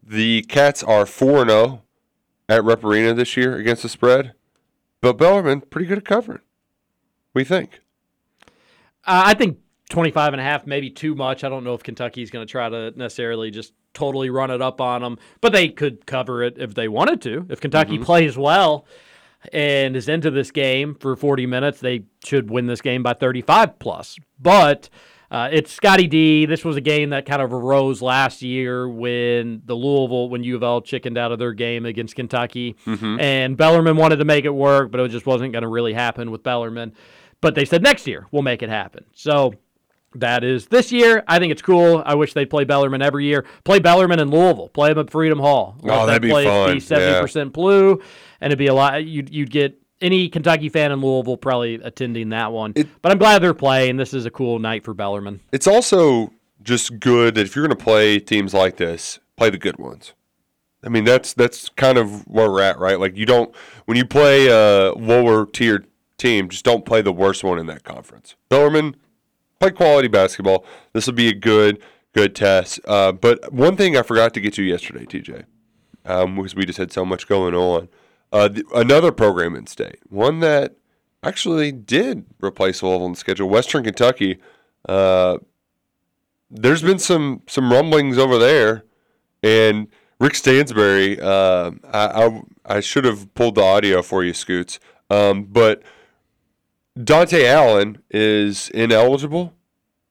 the Cats are four and zero at Rupp Arena this year against the spread, but Bellarmine pretty good at covering. We think. Uh, I think 25 and a half, maybe too much. I don't know if Kentucky's going to try to necessarily just totally run it up on them, but they could cover it if they wanted to. If Kentucky Mhm. plays well and is into this game for 40 minutes, they should win this game by 35 plus. But uh, it's Scotty D. This was a game that kind of arose last year when the Louisville, when U of L chickened out of their game against Kentucky, Mhm. and Bellarmine wanted to make it work, but it just wasn't going to really happen with Bellarmine. but they said next year we'll make it happen. So that is this year. I think it's cool. I wish they'd play Bellarmine every year. Play Bellarmine in Louisville. Play them at Freedom Hall. Oh, Let that'd be fun. Be seventy percent blue, and it'd be a lot. You'd you'd get any Kentucky fan in Louisville probably attending that one. but I'm glad they're playing. This is a cool night for Bellarmine. It's also just good that if you're going to play teams like this, play the good ones. I mean, that's that's kind of where we're at, right? Like you don't when you play a lower tier team, just don't play the worst one in that conference. Bellarmine, play quality basketball. This will be a good good test. Uh, but one thing I forgot to get to yesterday, TJ, um, because we just had so much going on. Uh, th- another program in state, one that actually did replace Louisville on the schedule, Western Kentucky. Uh, there's been some some rumblings over there, and Rick Stansbury. Uh, I, I I should have pulled the audio for you, Scoots. Um, but Dontaie Allen is ineligible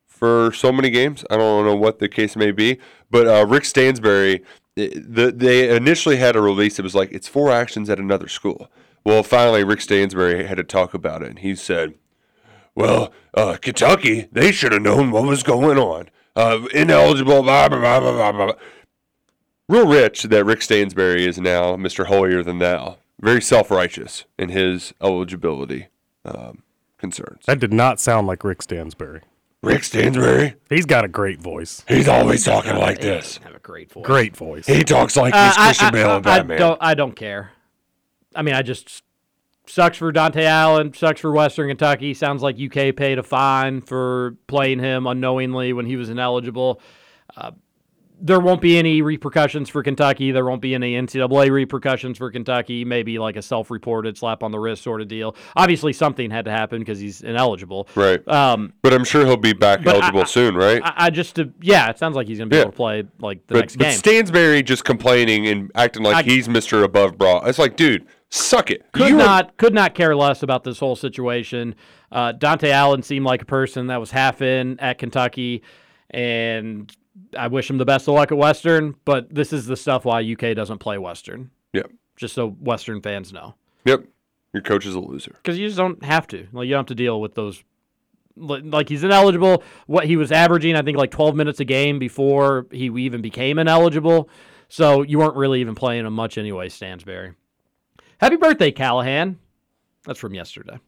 for so many games. I don't know what the case may be, but uh, Rick Stansbury. The, they initially had a release. It was like it's four actions at another school. Well, finally, Rick Stansbury had to talk about it, and he said, well, uh, Kentucky, they should have known what was going on. Uh, ineligible, blah, blah, blah, blah, blah, blah. Real rich that Rick Stansbury is now Mr. Holier than thou. Very self righteous in his eligibility um, concerns. That did not sound like Rick Stansbury. Rick Stansbury? He's got a great voice. He's always talking like this. Have a great voice. Great voice. He talks like Uh, he's I- Christian I, Bale and I, Batman. I don't. I don't care. I mean, I just sucks for Dontaie Allen. Sucks for Western Kentucky. Sounds like UK paid a fine for playing him unknowingly when he was ineligible. Uh, there won't be any repercussions for Kentucky. There won't be any NCAA repercussions for Kentucky. Maybe like a self-reported slap on the wrist sort of deal. Obviously, something had to happen because he's ineligible. Right. Um, but I'm sure he'll be back eligible I- soon, right? I, I just, uh, yeah, it sounds like he's gonna be Yeah. able to play like the but, next but game. Stansbury just complaining and acting like I- he's Mr. Above Bra. It's like, dude, suck it. could You not could not care less about this whole situation. Uh, Dontaie Allen seemed like a person that was half in at Kentucky, and I wish him the best of luck at Western. But this is the stuff why UK doesn't play Western. Yep. Just so Western fans know, Yep. Your coach is a loser. because you just don't have to. Like you don't have to deal with those. Like he's ineligible. What he was averaging, I think, like 12 minutes a game before he even became ineligible. So you weren't really even playing him much anyway, Stansbury. Happy birthday, Callahan. That's from yesterday.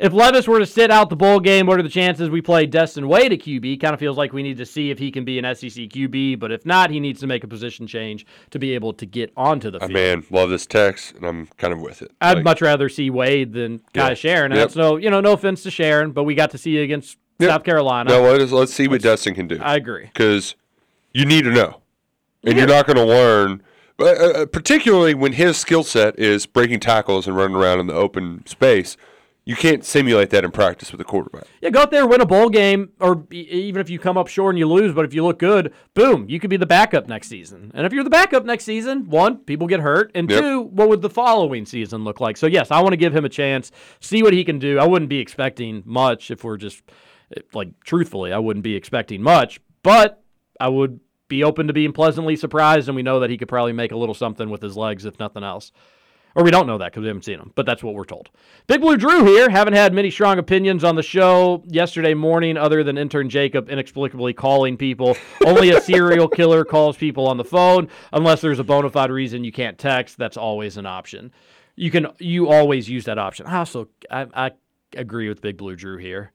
If Levis were to sit out the bowl game, what are the chances we play Destin Wade at QB? Kind of feels like we need to see if he can be an SEC QB, but if not, he needs to make a position change to be able to get onto the field. man, love this text, and I'm kind of with it. I'd Like, much rather see Wade than Kai Yeah. Sheron. Yep. that's no, you know, no offense to Sheron, but we got to see you against Yep. South Carolina. No, let us, let's see what Destin can do. I agree. Because you need to know. And you're not going to learn, uh, uh, particularly when his skill set is breaking tackles and running around in the open space. You can't simulate that in practice with a quarterback. Yeah, go out there, win a bowl game, or even if you come up short and you lose, but if you look good, boom, you could be the backup next season. And if you're the backup next season, one, people get hurt, and Yep. two, what would the following season look like? So yes, I want to give him a chance, see what he can do. I wouldn't be expecting much if we're just eh, like truthfully, I wouldn't be expecting much, but I would be open to being pleasantly surprised, and we know that he could probably make a little something with his legs, if nothing else. Or we don't know that because we haven't seen him, but that's what we're told. Big Blue Drew here. Haven't had many strong opinions on the show yesterday morning, other than intern Jacob inexplicably calling people. Only a serial killer calls people on the phone, unless there's a bona fide reason you can't text. That's always an option. You can you always use that option. I also I, I agree with Big Blue Drew here.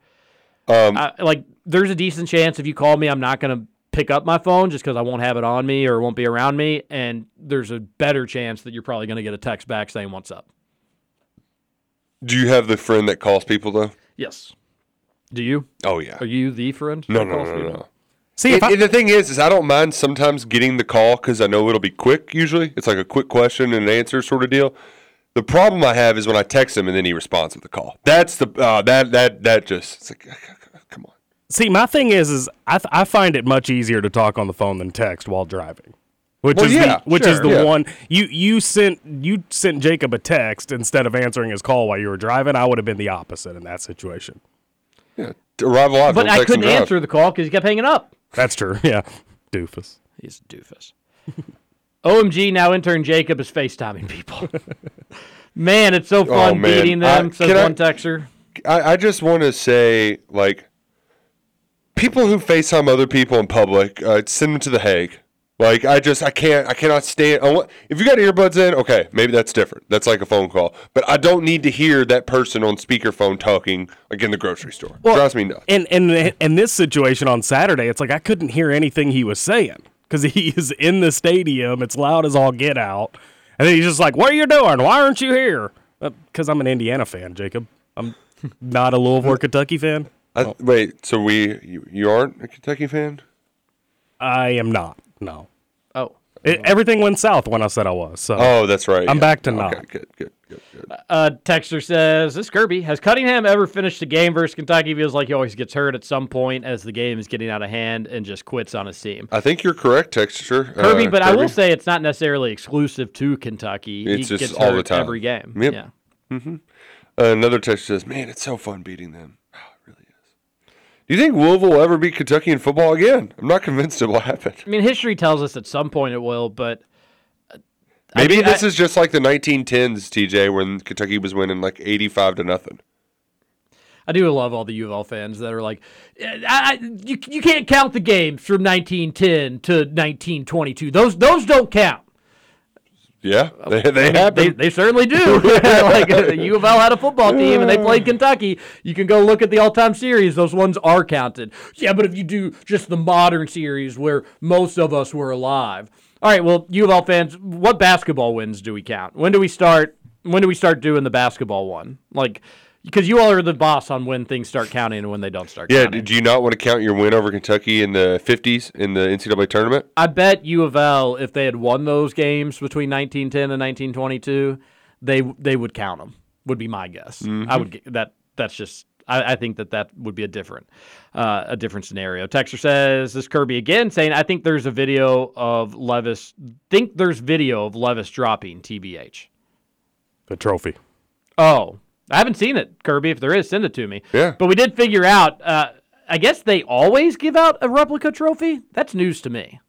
Um, I, like there's a decent chance if you call me, I'm not going to pick up my phone just because I won't have it on me or it won't be around me. And there's a better chance that you're probably going to get a text back saying what's up. Do you have the friend that calls people, though? Yes. Do you? Oh, yeah. Are you the friend? No, that no, calls no, people? no. See, See, if I- the thing is, is I don't mind sometimes getting the call because I know it'll be quick. Usually, it's like a quick question and an answer sort of deal. The problem I have is when I text him and then he responds with the call. That's the uh, that that that just it's like come on. See, my thing is, is I, th- I find it much easier to talk on the phone than text while driving. Which Well, is yeah, the, which is the Yeah. one you you sent you sent Jacob a text instead of answering his call while you were driving. I would have been the opposite in that situation. Yeah, arrive alive. But don't I couldn't answer the call because he kept hanging up. That's true. Yeah, doofus. He's a doofus. OMG, now intern Jacob is FaceTiming people. man, it's so oh, fun Oh, man. beating them, I- says can I- one texter. I, I just want to say, like, people who FaceTime other people in public, uh, send them to the Hague. Like, I just, I can't, I cannot stand. If you got earbuds in, okay, maybe that's different. That's like a phone call. But I don't need to hear that person on speakerphone talking like in the grocery store. Drives me nuts. And and in this situation on Saturday, it's like I couldn't hear anything he was saying because he is in the stadium. It's loud as all get out, and then he's just like, "What are you doing? Why aren't you here?" Because I'm an Indiana fan, Jacob. I'm not a Louisville Kentucky fan. I, Wait, so we, you, you aren't a Kentucky fan? I am not. No. Oh. It, everything went south when I said I was. So Oh, that's right. I'm yeah. back to Okay, not. Good, good, good, good. Uh, Texter says, "This Kirby has Cunningham ever finished a game versus Kentucky? Feels like he always gets hurt at some point as the game is getting out of hand and just quits on his team." I think you're correct, Texture. Kirby, uh, but I will say it's not necessarily exclusive to Kentucky. It's he just gets all hurt the time. every game. Yep. Yeah. hmm Uh, another text says, "Man, it's so fun beating them. Oh, it really is." Do you think Louisville will ever beat Kentucky in football again? I'm not convinced it will happen. I mean, history tells us at some point it will, but I Maybe mean, this I- is just like the 1910s, TJ, when Kentucky was winning like 85 to nothing. I do love all the U of L fans that are like, "Eh, I, I, you, you can't count the games from 1910 to 1922. Those those don't count. Yeah, they, they they, they certainly do. like uh, U of L had a football team and they played Kentucky. You can go look at the all-time series; those ones are counted. Yeah, but if you do just the modern series where most of us were alive, all right. Well, U of L fans, what basketball wins do we count? When do we start? When do we start doing the basketball one? Like, because you all are the boss on when things start counting and when they don't start. Counting. Yeah, counting. do you not want to count your win over Kentucky in the 50s in the NCAA tournament? I bet U of L, if they had won those games between 1910 and 1922, they they would count them. Would be my guess. I would that. That's just. I, I think that that would be a different, uh, a different scenario. Texter says this Kirby again saying I think there's a video of Levis. Think there's video of Levis dropping TBH. The trophy. Oh, I haven't seen it, Kirby. If there is, send it to me. Yeah. But we did figure out. Uh, I guess they always give out a replica trophy. That's news to me.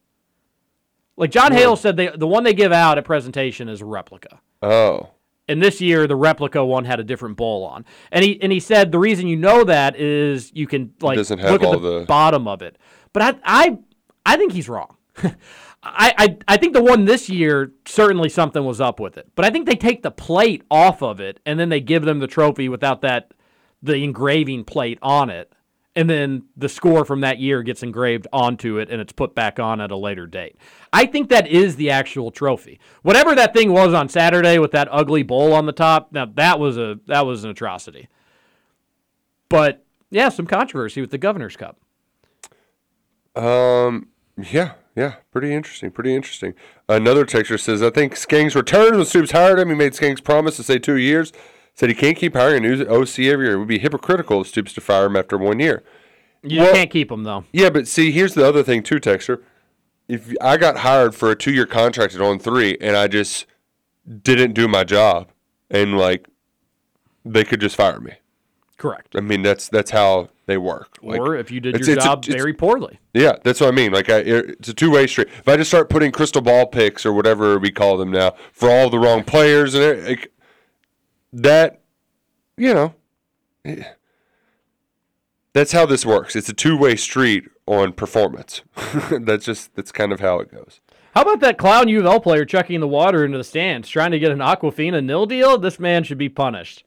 Like John Hale said, they the one they give out at presentation is a replica. Oh, And this year, the replica one had a different bowl on. And he and he said the reason you know that is you can like look at the, the- bottom of it. But I I I think he's wrong. I, I I think the one this year certainly something was up with it. But I think they take the plate off of it and then they give them the trophy without that the engraving plate on it. And then the score from that year gets engraved onto it and it's put back on at a later date. I think that is the actual trophy. Whatever that thing was on Saturday with that ugly bowl on the top, now that was a that was an atrocity. But yeah, some controversy with the Governor's Cup. Um, yeah, yeah, pretty interesting, pretty interesting. Another texture says, I think Skanks returns when Stoops hired him. He made Skanks promise to stay two years. Said he can't keep hiring a new OC every year. It would be hypocritical of Stoops to fire him after one year. You Well- can't keep them though. Yeah, but see, here's the other thing too, Texter. If I got hired for a two year contract at On3 and I just didn't do my job and like they could just fire me. Correct. I mean that's that's how they work. Like, or if you did it's- your it's job it's- very poorly. Yeah, that's what I mean. Like, I, it's a two way street. If I just start putting crystal ball picks or whatever we call them now for all the wrong players and it, like, that, you know, eh, that's how this works. It's a two way street on performance. that's just that's kind of how it goes. How about that clown U of L player chucking the water into the stands, trying to get an Aquafina nil deal? This man should be punished.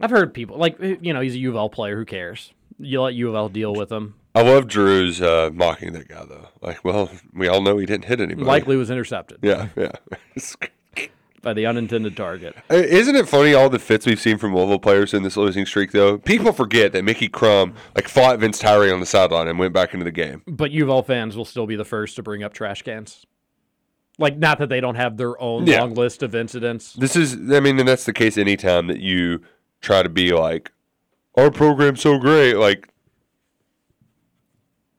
I've heard people like you know he's a U of L player. Who cares? You let U of L deal with him. I love Drew's uh, mocking that guy though. Like, well, we all know he didn't hit anybody. Likely was intercepted Yeah, yeah. by the unintended target. Uh, Isn't it funny all the fits we've seen from Louisville players in this losing streak though? People forget that Mickey Crum like fought Vince Tyree on the sideline and went back into the game. But U of L fans will still be the first to bring up trash cans. Like, not that they don't have their own Yeah. long list of incidents. This is, I mean, and that's the case anytime that you try to be like, our program's so great. Like,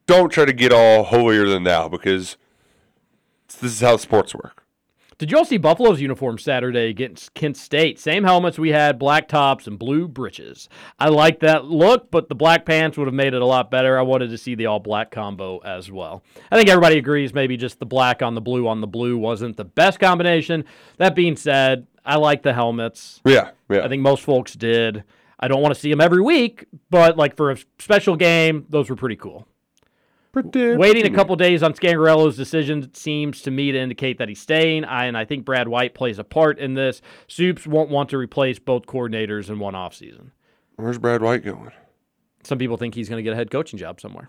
don't try to get all holier than thou because this is how sports work. Did you all see Buffalo's uniform Saturday against Kent State? Same helmets we had, black tops and blue breeches. I like that look, but the black pants would have made it a lot better. I wanted to see the all black combo as well. I think everybody agrees maybe just the black on the blue on the blue wasn't the best combination. That being said, I like the helmets. Yeah, yeah. I think most folks did. I don't want to see him every week, but like for a special game, those were pretty cool. Pretty Waiting a couple days on Scangarello's decision seems to me to indicate that he's staying, I, and I think Brad White plays a part in this. Stoops won't want to replace both coordinators in one offseason. Where's Brad White going? Some people think he's going to get a head coaching job somewhere.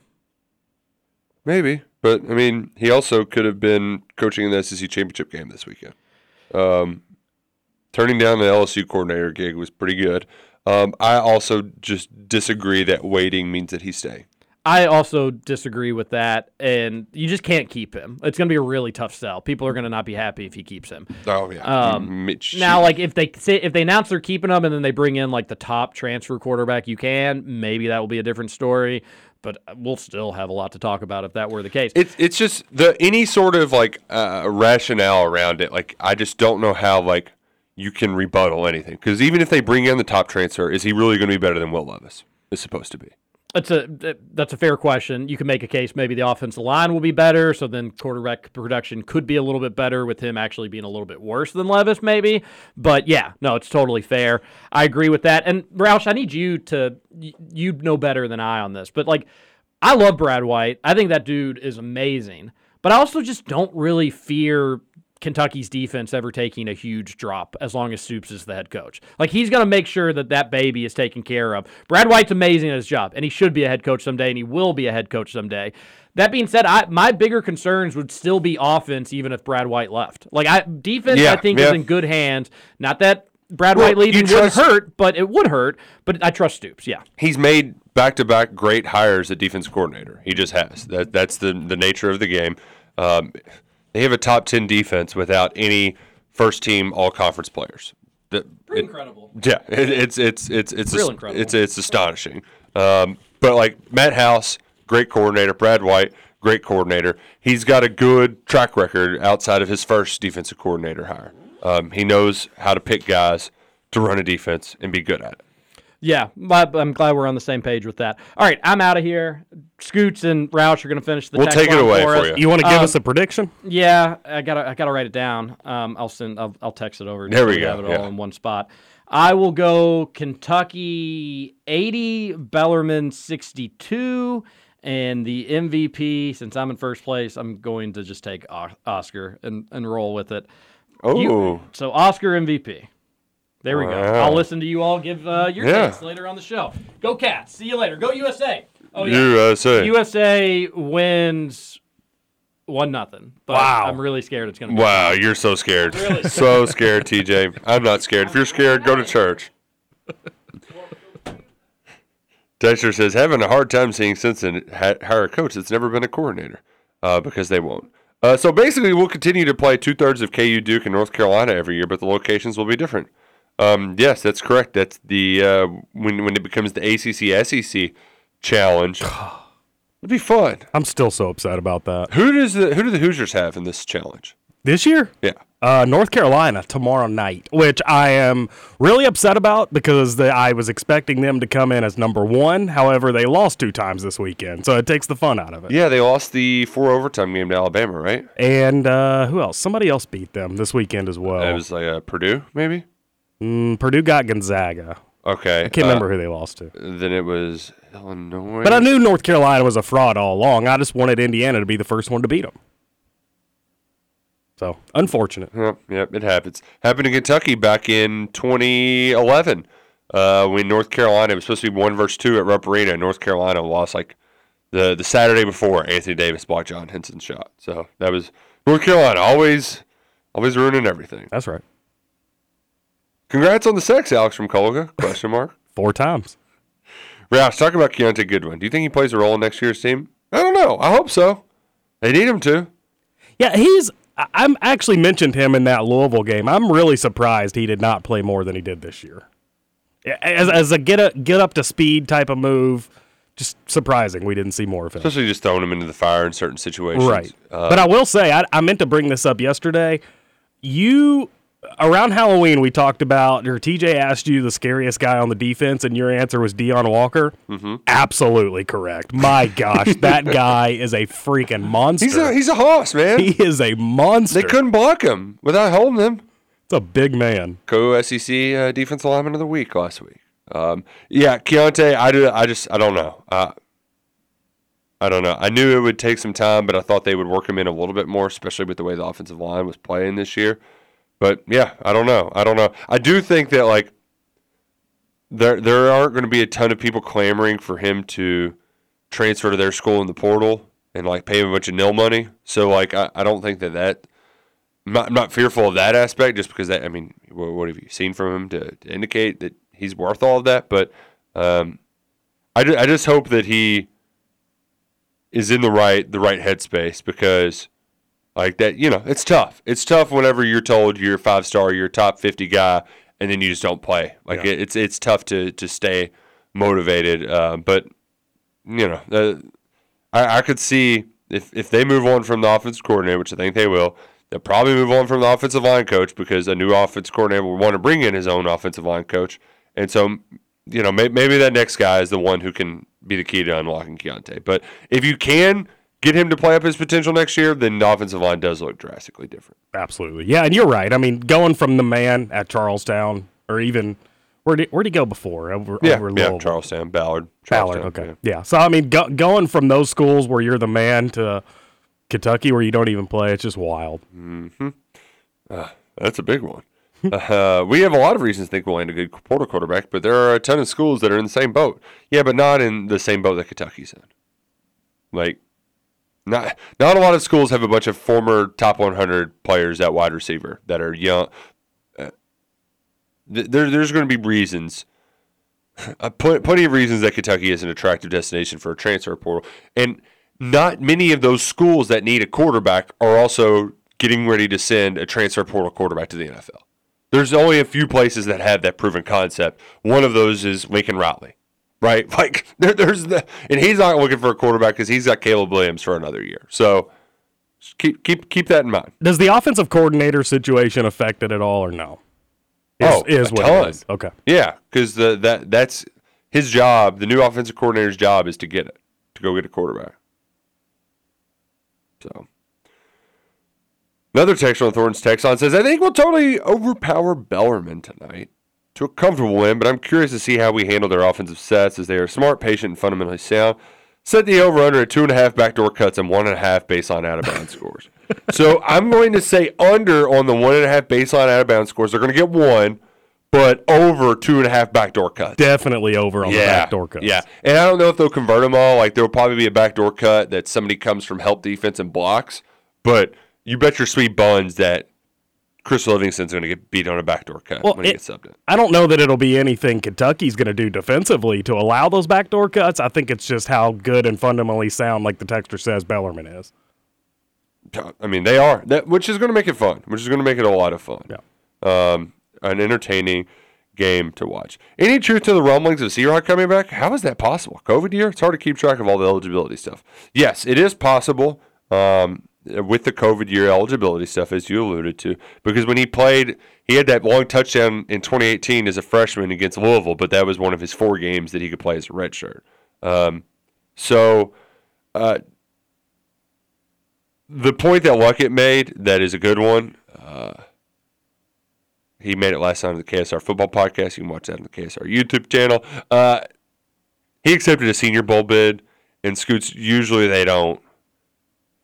Maybe, but I mean, he also could have been coaching in the SEC championship game this weekend. Um, turning down the LSU coordinator gig was pretty good. Um, I also just disagree that waiting means that he's staying. I also disagree with that, and you just can't keep him. It's going to be a really tough sell. People are going to not be happy if he keeps him. Oh yeah. Um, Mitch- now, like if they say if they announce they're keeping him, and then they bring in like the top transfer quarterback you can, maybe that will be a different story. But we'll still have a lot to talk about if that were the case. It's it's just the any sort of like uh, rationale around it. Like I just don't know how like you can rebuttal anything because even if they bring in the top transfer, is he really going to be better than Will Levis? Is supposed to be. That's a that's a fair question. You can make a case maybe the offensive line will be better, so then quarterback production could be a little bit better with him actually being a little bit worse than Levis, maybe. But yeah, no, it's totally fair. I agree with that. And Roush, I need you to you know better than I on this, but like I love Brad White. I think that dude is amazing. But I also just don't really fear Kentucky's defense ever taking a huge drop as long as Stoops is the head coach. Like he's going to make sure that that baby is taken care of. Brad White's amazing at his job, and he should be a head coach someday, and he will be a head coach someday. That being said, I, my bigger concerns would still be offense, even if Brad White left. Like I defense, Yeah, I think yeah. is in good hands. Not that Brad Well, White leaving you wouldn't hurt, but it would hurt. But I trust Stoops. Yeah. He's made back to back great hires at defense coordinator. He just has. That that's the the nature of the game. Um, they have a top ten defense without any first team all conference players. That- Pretty it- incredible. Yeah, it, it's it's it's it's Real as- incredible. It's it's astonishing. Um, but like Matt House, great coordinator. Brad White, great coordinator. He's got a good track record outside of his first defensive coordinator hire. Um, he knows how to pick guys to run a defense and be good at it. Yeah, I'm glad we're on the same page with that. All right, I'm out of here. Scoots and Roush are going to finish the. We'll text take it away for for you. You want to give Um, us a prediction? Yeah, I gotta I gotta write it down. Um, I'll send I'll, I'll text it over. There we go, Have it yeah. all in one spot. I will go Kentucky 80, Bellarmine 62, and the MVP. Since I'm in first place, I'm going to just take O- Oscar and, and roll with it. You- Oh. so Oscar MVP. There we go. I'll listen to you all give uh, your Yeah. takes later on the show. Go Cats. See you later. Go USA. Oh USA. USA wins one nothing. But Wow. I'm really scared it's going to. Wow, you're so scared. Really so scared, TJ. I'm not scared. If you're scared, go to church. Dexter says, having a hard time seeing Simpson hire a coach that's never been a coordinator uh, because they won't. Uh, so basically, we'll continue to play two thirds of KU, Duke, and North Carolina every year, but the locations will be different. Um, yes, that's correct. That's the uh, when when it becomes the ACC SEC challenge. It'd be fun. I'm still so upset about that. Who does the who do the Hoosiers have in this challenge? This year? Yeah. Uh, North Carolina tomorrow night, which I am really upset about because the, I was expecting them to come in as number one. However, they lost two times this weekend, so it takes the fun out of it. Yeah, they lost the four overtime game to Alabama, right? And uh, who else? Somebody else beat them this weekend as well. It was like uh, Purdue, maybe. Mm, Purdue got Gonzaga. Okay, I can't uh, remember who they lost to. Then it was Illinois. But I knew North Carolina was a fraud all along. I just wanted Indiana to be the first one to beat them. So unfortunate. Yep, yep, it happens. Happened in Kentucky back in 2011 uh, when North Carolina was supposed to be one versus two at Rupp Arena. North Carolina lost like the the Saturday before Anthony Davis blocked John Henson's shot. So that was North Carolina always always ruining everything. That's right. Congrats on the sex, Alex from Colga? Question mark. Four times. Roush, talk about Kiyaunta Goodwin. Do you think he plays a role in next year's team? I don't know. I hope so. They need him to. Yeah, he's. I- I'm actually mentioned him in that Louisville game. I'm really surprised he did not play more than he did this year. As, as a get a, get up to speed type of move, just surprising we didn't see more of him. Especially just throwing him into the fire in certain situations. Right. Uh, but I will say, I, I meant to bring this up yesterday. You, around Halloween, we talked about, or TJ asked you the scariest guy on the defense, and your answer was Deone Walker. Mm-hmm. Absolutely correct. My gosh, that guy is a freaking monster. He's a he's a hoss, man. he is a monster. They couldn't block him without holding him. It's a big man. Co SEC uh, defensive lineman of the week last week. Um, yeah, Kiyaunta, I do. I just I don't know. Uh, I don't know. I knew it would take some time, but I thought they would work him in a little bit more, especially with the way the offensive line was playing this year. But yeah, I don't know. I don't know. I do think that like there there aren't going to be a ton of people clamoring for him to transfer to their school in the portal and like pay him a bunch of NIL money. So like I, I don't think that that I'm not, I'm not fearful of that aspect just because that I mean what, what have you seen from him to, to indicate that he's worth all of that? But um, I, I just hope that he is in the right the right headspace because like that you know it's tough. It's tough whenever you're told you're a five star, you're a top fifty guy, and then you just don't play. Like Yeah. it, it's it's tough to to stay motivated. Uh, but you know, uh, I, I could see if if they move on from the offensive coordinator, which I think they will, they'll probably move on from the offensive line coach because a new offensive coordinator will want to bring in his own offensive line coach, and so you know may, maybe that next guy is the one who can be the key to unlocking Kiyaunta. But if you can get him to play up his potential next year, then the offensive line does look drastically different. Absolutely. Yeah, and you're right. I mean, going from the man at Charlestown or even where did where'd he go before? Over Yeah, over yeah, Charlestown, Ballard, Ballard. Charlestown, Okay. Yeah. So I mean, go, going from those schools where you're the man to Kentucky where you don't even play, it's just wild. Mm-hmm. Uh, that's a big one. uh, we have a lot of reasons to think we'll land a good portal quarterback, but there are a ton of schools that are in the same boat. Yeah, but not in the same boat that Kentucky's in. Like, not not a lot of schools have a bunch of former top 100 players at wide receiver that are young. Uh, there, there's going to be reasons, uh, pl- plenty of reasons that Kentucky is an attractive destination for a transfer portal, and not many of those schools that need a quarterback are also getting ready to send a transfer portal quarterback to the NFL. There's only a few places that have that proven concept. One of those is Lincoln Riley, right? Like there, there's the, and he's not looking for a quarterback because he's got Caleb Williams for another year. So keep keep keep that in mind. Does the offensive coordinator situation affect it at all or no? Is, oh, is what ton. is. Okay. Yeah, because the that that's his job. The new offensive coordinator's job is to get it, to go get a quarterback. So another text on Thornton's text on says, "I think we'll totally overpower Bellarmine tonight to a comfortable win, but I'm curious to see how we handle their offensive sets as they are smart, patient, and fundamentally sound." Set the over under at two and a half backdoor cuts and one and a half baseline out of bounds scores. So I'm going to say under on the one and a half baseline out of bounds scores. They're going to get one, but over two and a half backdoor cuts. Definitely over on the backdoor cuts. Yeah, and I don't know if they'll convert them all. Like there'll probably be a backdoor cut that somebody comes from help defense and blocks, but you bet your sweet buns that Chris Livingston's going to get beat on a backdoor cut Well, when he it- gets subbed in. I don't know that it'll be anything Kentucky's going to do defensively to allow those backdoor cuts. I think it's just how good and fundamentally sound, like the texter says, Bellarmine is. I mean, they are that, which is going to make it fun, which is going to make it a lot of fun. Yeah. Um, an entertaining game to watch. Any truth to the rumblings of Rock coming back? How is that possible? COVID year? It's hard to keep track of all the eligibility stuff. Yes, it is possible. Um, with the COVID year eligibility stuff, as you alluded to, because when he played, he had that long touchdown in 2018 as a freshman against Louisville, but that was one of his four games that he could play as a redshirt. Um, so, uh, the point that Luckett made that is a good one. Uh, he made it last time on the KSR football podcast. You can watch that on the KSR YouTube channel. Uh, he accepted a Senior Bowl bid, and Scoots usually they don't.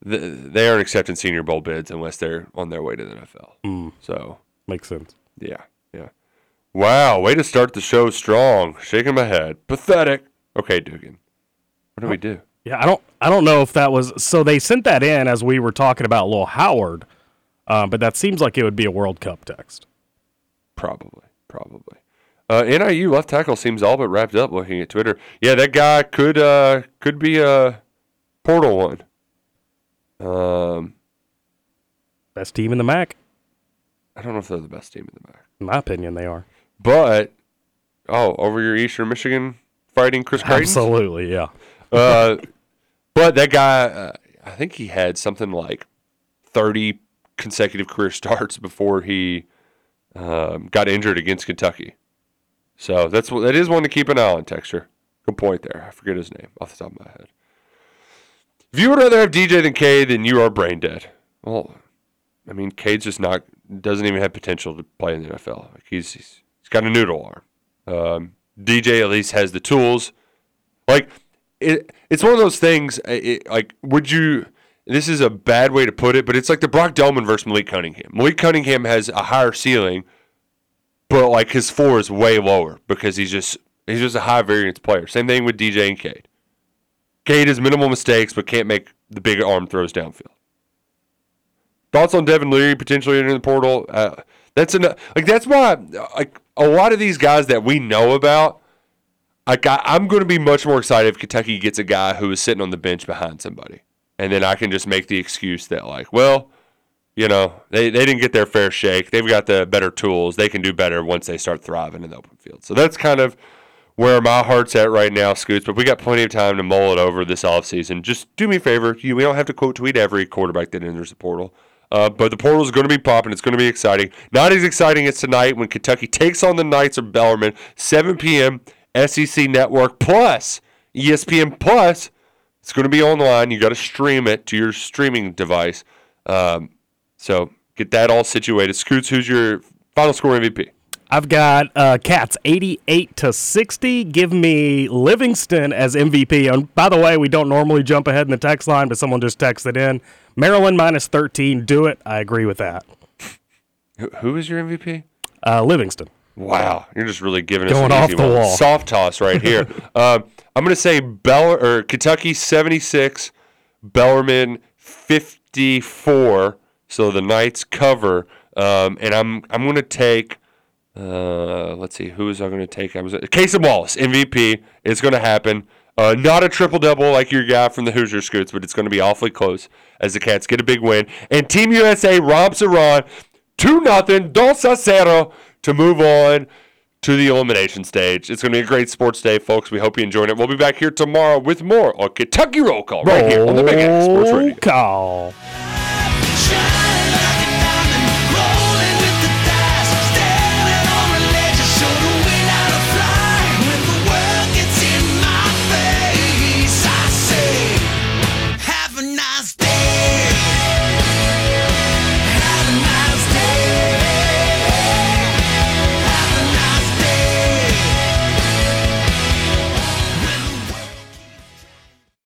Th- They aren't accepting Senior Bowl bids unless they're on their way to the NFL. Mm. So Makes sense. yeah, yeah. Wow, way to start the show strong. Shaking my head. Pathetic. Okay, Dugan. What do we do? Yeah, I don't I don't know if that was so they sent that in as we were talking about Lil Howard, uh, but that seems like it would be a World Cup text. Probably, probably. Uh, NIU left tackle seems all but wrapped up. Looking at Twitter, yeah, that guy could uh, could be a portal one. Um, Best team in the MAC. I don't know if they're the best team in the MAC, In my opinion, they are. but oh, over your Eastern Michigan fighting Chris Creighton. Absolutely, yeah. Uh, but that guy, uh, I think he had something like thirty consecutive career starts before he um, got injured against Kentucky. So that's that is one to keep an eye on. Texture, good point there. I forget his name off the top of my head. If you would rather have DJ than Cade, then you are brain dead. Well, I mean, Cade's just not doesn't even have potential to play in the NFL. Like he's he's, he's got a noodle arm. Um, DJ at least has the tools. Like it, it's one of those things. It, like, would you? This is a bad way to put it, but it's like the Brock Domann versus Malik Cunningham. Malik Cunningham has a higher ceiling, but like his floor is way lower because he's just he's just a high variance player. Same thing with DJ and Cade. Cade has minimal mistakes, but can't make the big arm throws downfield. Thoughts on Devin Leary potentially entering the portal? Uh, that's an, like that's why like a lot of these guys that we know about. Like I, I'm going to be much more excited if Kentucky gets a guy who is sitting on the bench behind somebody, and then I can just make the excuse that like, well, you know, they, they didn't get their fair shake. They've got the better tools. They can do better once they start thriving in the open field. So that's kind of where my heart's at right now, Scoots. But we got plenty of time to mull it over this offseason. Just do me a favor. You, we don't have to quote tweet every quarterback that enters the portal. Uh, but the portal is going to be popping. It's going to be exciting. Not as exciting as tonight when Kentucky takes on the Knights of Bellarmine, 7 p.m. SEC Network Plus, ESPN Plus. It's going to be online. You got to stream it to your streaming device. Um, so get that all situated. Scoots, who's your final score MVP? I've got uh, Cats 88 to 60. Give me Livingston as MVP. And by the way, we don't normally jump ahead in the text line, but someone just texted in. Maryland minus 13. Do it. I agree with that. Who is your MVP? Uh, Livingston. Wow, you're just really giving us Going off the one. wall. Soft toss right here. uh, I'm going to say Bell or Kentucky 76, Bellarmine 54. So the Knights cover, um, and I'm I'm going to take. Uh, let's see, who is I going to take? I was Cason Wallace MVP. It's going to happen. Uh, not a triple double like your guy from the Hoosier Scoots, but it's going to be awfully close as the Cats get a big win. And Team USA romps Iran two nothing, dos a cero to move on to the elimination stage. It's going to be a great sports day, folks. We hope you enjoyed it. We'll be back here tomorrow with more on Kentucky Roll Call right here on the Big Sports Radio. Call.